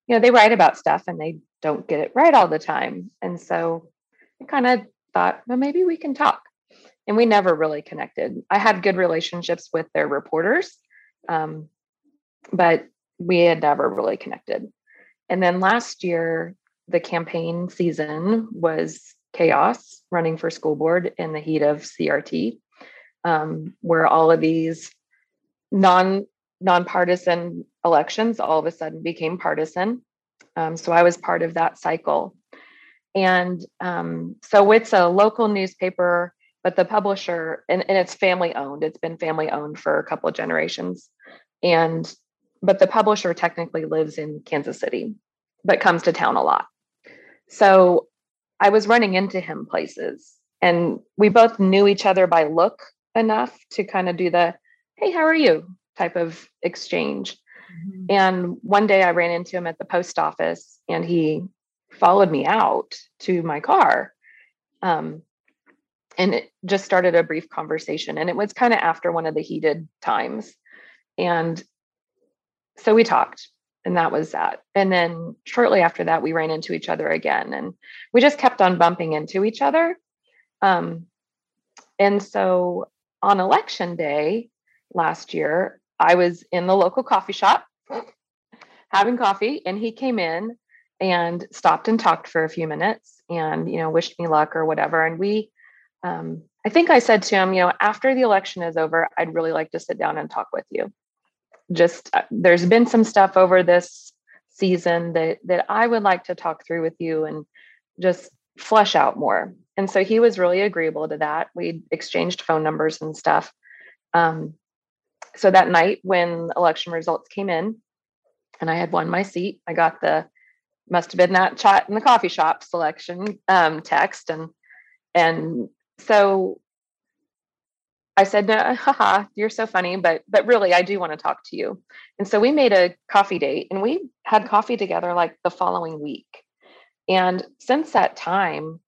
S9: you know, they write about stuff and they don't get it right all the time. And so I kind of thought, well, maybe we can talk. And we never really connected. I had good relationships with their reporters, um, but we had never really connected. And then last year, the campaign season was chaos running for school board in the heat of CRT um, where all of these non nonpartisan elections all of a sudden became partisan. Um, so I was part of that cycle. And um, so it's a local newspaper, but the publisher, and, and it's family owned, it's been family owned for a couple of generations. And, but the publisher technically lives in Kansas City, but comes to town a lot. So I was running into him places and we both knew each other by look enough to kind of do the hey how are you? type of exchange. Mm-hmm. and one day i ran into him at the post office and he followed me out to my car um, and it just started a brief conversation and it was kind of after one of the heated times. And so we talked and that was that. And then shortly after that we ran into each other again and we just kept on bumping into each other. Um, and so on election day last year, I was in the local coffee shop <laughs> having coffee, and he came in and stopped and talked for a few minutes and, you know, wished me luck or whatever. And we, um, I think I said to him, you know, after the election is over, I'd really like to sit down and talk with you. Just uh, there's been some stuff over this season that that I would like to talk through with you and just flesh out more. And so he was really agreeable to that. We exchanged phone numbers and stuff. Um, so that night when election results came in and I had won my seat, I got the must have been that chat in the coffee shop selection um, text and and so I said, no, <laughs> haha, you're so funny, but but really I do want to talk to you. And so we made a coffee date and we had coffee together like the following week. And since that time,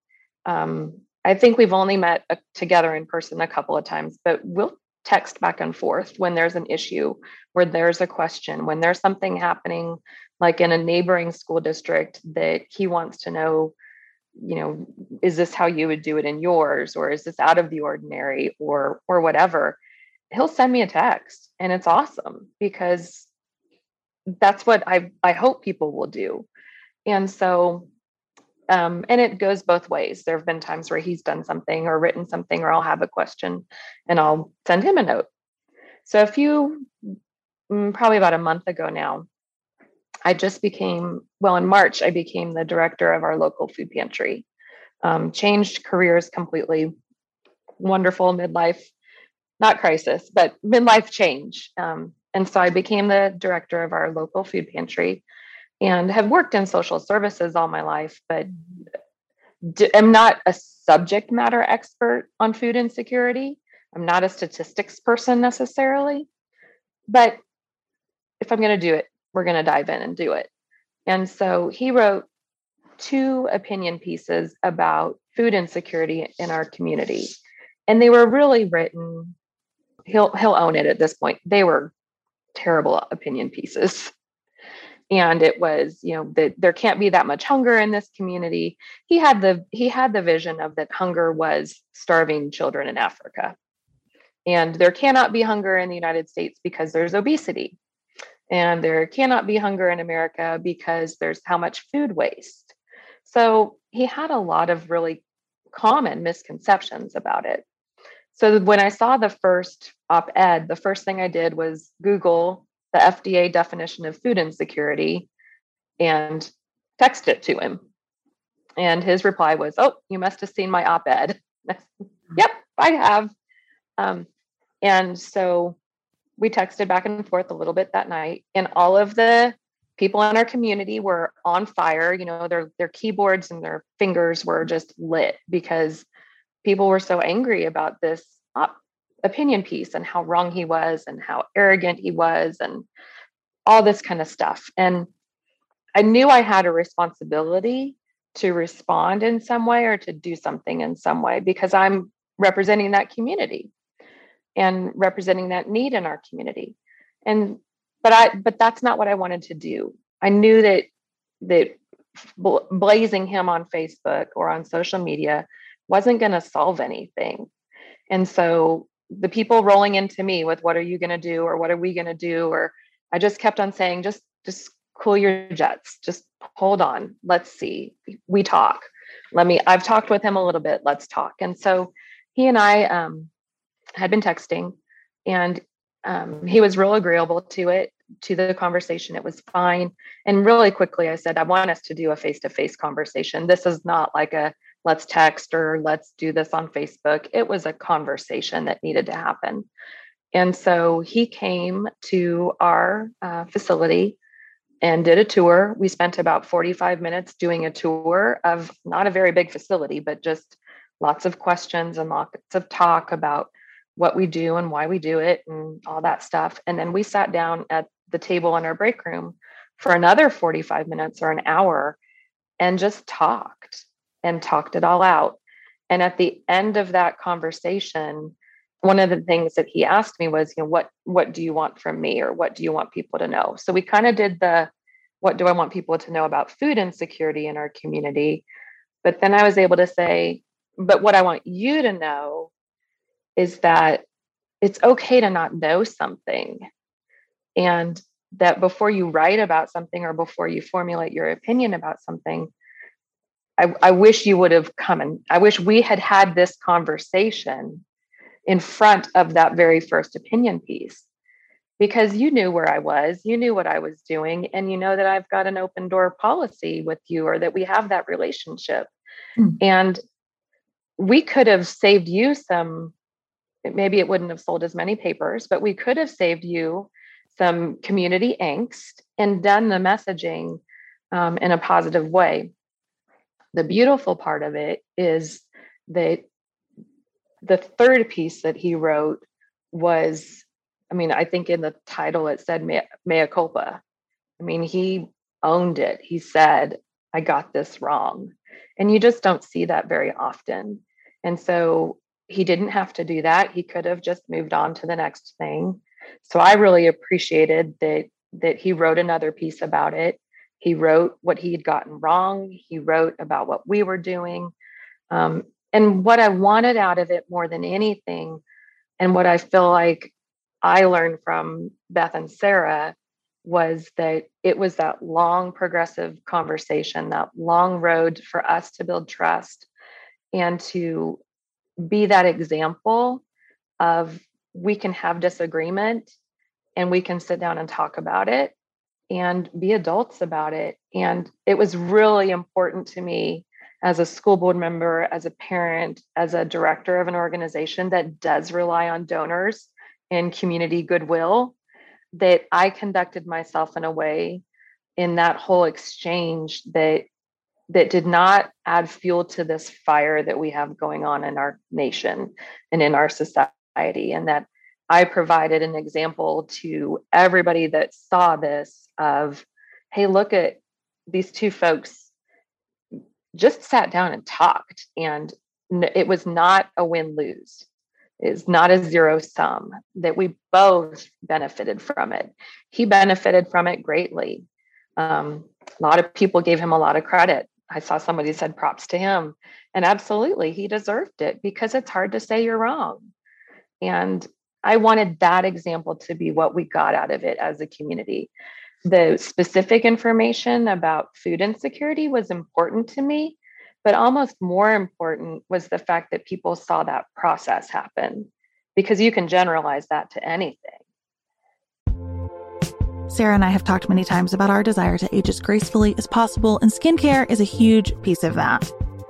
S9: um, I think we've only met uh, together in person a couple of times, but we'll text back and forth when there's an issue, where there's a question, when there's something happening, like in a neighboring school district that he wants to know, you know, is this how you would do it in yours, or is this out of the ordinary, or or whatever. He'll send me a text, and it's awesome because that's what I I hope people will do. And so um, and it goes both ways. There have been times where he's done something or written something, or I'll have a question and I'll send him a note. So, a few, mm, probably about a month ago now, I just became, well, in March, I became the director of our local food pantry. Um, changed careers completely. Wonderful midlife, not crisis, but midlife change. Um, and so I became the director of our local food pantry and have worked in social services all my life, but I'm not a subject matter expert on food insecurity. I'm not a statistics person necessarily, but if I'm going to do it, we're going to dive in and do it. And so he wrote two opinion pieces about food insecurity in our community. And they were really written, he'll he'll own it at this point. They were terrible opinion pieces and it was you know that there can't be that much hunger in this community. He had the he had the vision of that hunger was starving children in africa. And there cannot be hunger in the united states because there's obesity. And there cannot be hunger in america because there's how much food waste. So he had a lot of really common misconceptions about it. So when i saw the first op-ed the first thing i did was google the FDA definition of food insecurity and text it to him. And his reply was, Oh, you must have seen my op ed. <laughs> yep, I have. Um, and so we texted back and forth a little bit that night, and all of the people in our community were on fire. You know, their their keyboards and their fingers were just lit because people were so angry about this op opinion piece and how wrong he was and how arrogant he was and all this kind of stuff. And I knew I had a responsibility to respond in some way or to do something in some way because I'm representing that community and representing that need in our community. And but I but that's not what I wanted to do. I knew that that blazing him on Facebook or on social media wasn't going to solve anything. And so the people rolling into me with what are you going to do? Or what are we going to do? Or i just kept on saying just just cool your jets. Just hold on. Let's see. We talk. Let me i've talked with him a little bit. Let's talk. And so he and i um, had been texting and um, he was real agreeable to it to the conversation. It was fine. And really quickly i said i want us to do a face-to-face conversation. This is not like a let's text or let's do this on Facebook. It was a conversation that needed to happen. And so he came to our uh, facility and did a tour. We spent about 45 minutes doing a tour of not a very big facility, but just lots of questions and lots of talk about what we do and why we do it and all that stuff. And then we sat down at the table in our break room for another 45 minutes or an hour and just talked and talked it all out. And at the end of that conversation, one of the things that he asked me was, you know, what what do you want from me or what do you want people to know? So we kind of did the what do I want people to know about food insecurity in our community? But then I was able to say, but what I want you to know is that it's okay to not know something. And that before you write about something or before you formulate your opinion about something, I, I wish you would have come and I wish we had had this conversation in front of that very first opinion piece because you knew where I was, you knew what I was doing, and you know that I've got an open door policy with you or that we have that relationship. Mm. And we could have saved you some, maybe it wouldn't have sold as many papers, but we could have saved you some community angst and done the messaging um, in a positive way. The beautiful part of it is that the third piece that he wrote was, I mean, I think in the title it said mea, culpa. I mean, he owned it. He said, I got this wrong. And you just don't see that very often. And so he didn't have to do that. He could have just moved on to the next thing. So I really appreciated that that he wrote another piece about it. He wrote what he had gotten wrong. He wrote about what we were doing. Um, and what I wanted out of it more than anything, and what I feel like I learned from Beth and Sarah was that it was that long progressive conversation, that long road for us to build trust and to be that example of we can have disagreement and we can sit down and talk about it and be adults about it. And it was really important to me as a school board member, as a parent, as a director of an organization that does rely on donors and community goodwill, that I conducted myself in a way in that whole exchange that that did not add fuel to this fire that we have going on in our nation and in our society and that I provided an example to everybody that saw this of, hey, look at these two folks just sat down and talked, and it was not a win lose. It's not a zero sum, that we both benefited from it. He benefited from it greatly. Um, a lot of people gave him a lot of credit. I saw somebody said props to him. And absolutely, he deserved it because it's hard to say you're wrong. And I wanted that example to be what we got out of it as a community. The specific information about food insecurity was important to me, but almost more important was the fact that people saw that process happen because you can generalize that to anything.
S3: Sarah and I have talked many times about our desire to age as gracefully as possible, and skincare is a huge piece of that.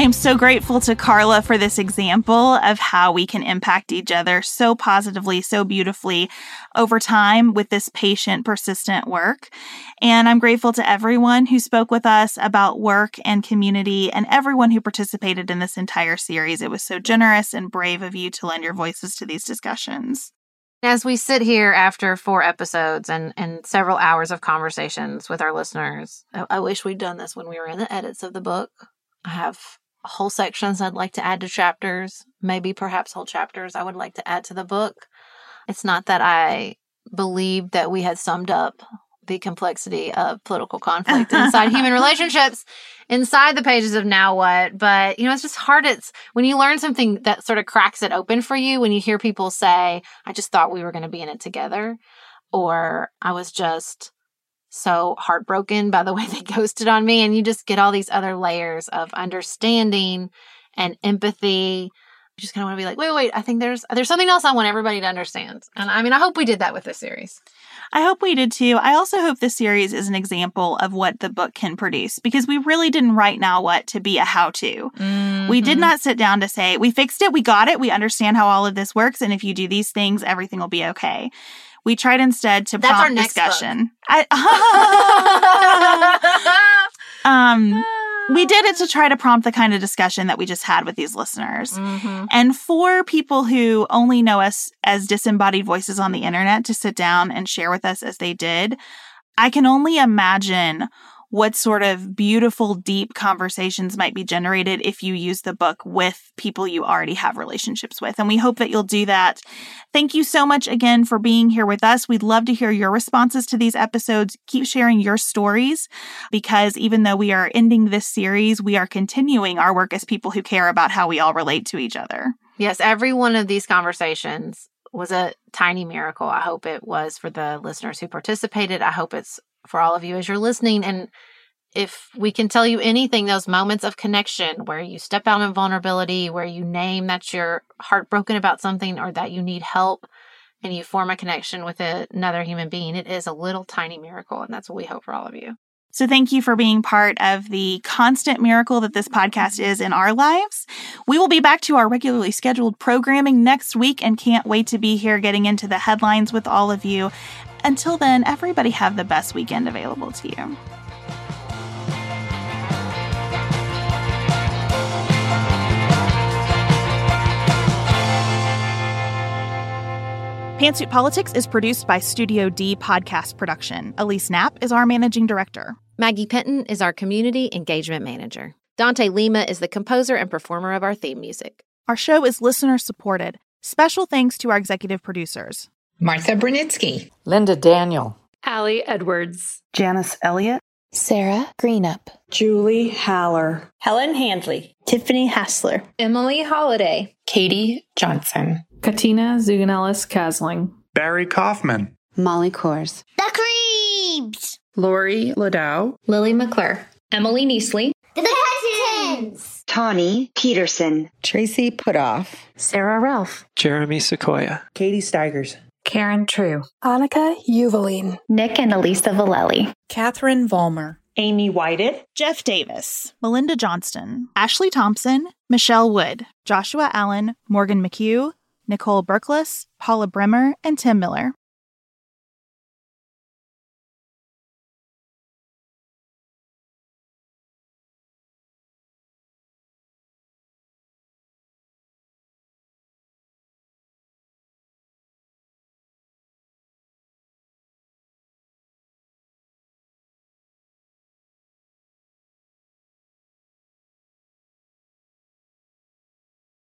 S3: I am so grateful to Carla for this example of how we can impact each other so positively, so beautifully over time with this patient, persistent work. And I'm grateful to everyone who spoke with us about work and community and everyone who participated in this entire series. It was so generous and brave of you to lend your voices to these discussions.
S2: As we sit here after four episodes and, and several hours of conversations with our listeners, I, I wish we'd done this when we were in the edits of the book. I have whole sections I'd like to add to chapters, maybe perhaps whole chapters I would like to add to the book. It's not that I believed that we had summed up the complexity of political conflict inside <laughs> human relationships inside the pages of now what but you know it's just hard it's when you learn something that sort of cracks it open for you when you hear people say i just thought we were going to be in it together or i was just so heartbroken by the <laughs> way they ghosted on me. And you just get all these other layers of understanding and empathy. You just kind of want to be like, wait, wait, I think there's there's something else I want everybody to understand. And I mean, I hope we did that with this series.
S3: I hope we did too. I also hope this series is an example of what the book can produce because we really didn't write Now What to be a how to. Mm-hmm. We did mm-hmm. not sit down to say, we fixed it, we got it, we understand how all of this works. And if you do these things, everything will be okay. We tried instead to
S2: That's
S3: prompt discussion. I, <laughs> um, we did it to try to prompt the kind of discussion that we just had with these listeners. Mm-hmm. And for people who only know us as disembodied voices on the internet to sit down and share with us as they did, I can only imagine what sort of beautiful, deep conversations might be generated if you use the book with people you already have relationships with. And we hope that you'll do that. Thank you so much again for being here with us. We'd love to hear your responses to these episodes. Keep sharing your stories because even though we are ending this series, we are continuing our work as people who care about how we all relate to each other.
S2: Yes, every one of these conversations was a tiny miracle. I hope it was for the listeners who participated. I hope it's for all of you as you're listening. And if we can tell you anything, those moments of connection where you step out in vulnerability, where you name that you're heartbroken about something or that you need help and you form a connection with another human being, it is a little tiny miracle. And that's what we hope for all of you.
S3: So, thank you for being part of the constant miracle that this podcast is in our lives. We will be back to our regularly scheduled programming next week and can't wait to be here getting into the headlines with all of you. Until then, everybody have the best weekend available to you. Pantsuit Politics is produced by Studio D Podcast Production. Elise Knapp is our managing director.
S2: Maggie Penton is our community engagement manager. Dante Lima is the composer and performer of our theme music.
S3: Our show is listener supported. Special thanks to our executive producers
S16: Martha Brunitsky,
S17: Linda Daniel,
S18: Allie Edwards,
S19: Janice Elliott,
S20: Sarah Greenup,
S21: Julie Haller,
S22: Helen Handley,
S23: Tiffany Hassler,
S24: Emily Holiday,
S25: Katie Johnson,
S26: Katina Zuganellis Kasling,
S27: Barry Kaufman,
S28: Molly Kors,
S29: The Creeps,
S30: Lori Ladow,
S31: Lily McClure,
S32: Emily Neasley,
S29: The Pettons,
S33: Tawny Peterson,
S34: Tracy Putoff,
S35: Sarah Ralph,
S36: Jeremy Sequoia,
S37: Katie Steigers.
S38: Karen True,
S39: Annika Uvaline,
S40: Nick and Elisa Valelli,
S41: Catherine Vollmer,
S42: Amy Whited,
S3: Jeff Davis, Melinda Johnston, Ashley Thompson, Michelle Wood, Joshua Allen, Morgan McHugh, Nicole Berkless, Paula Bremer, and Tim Miller.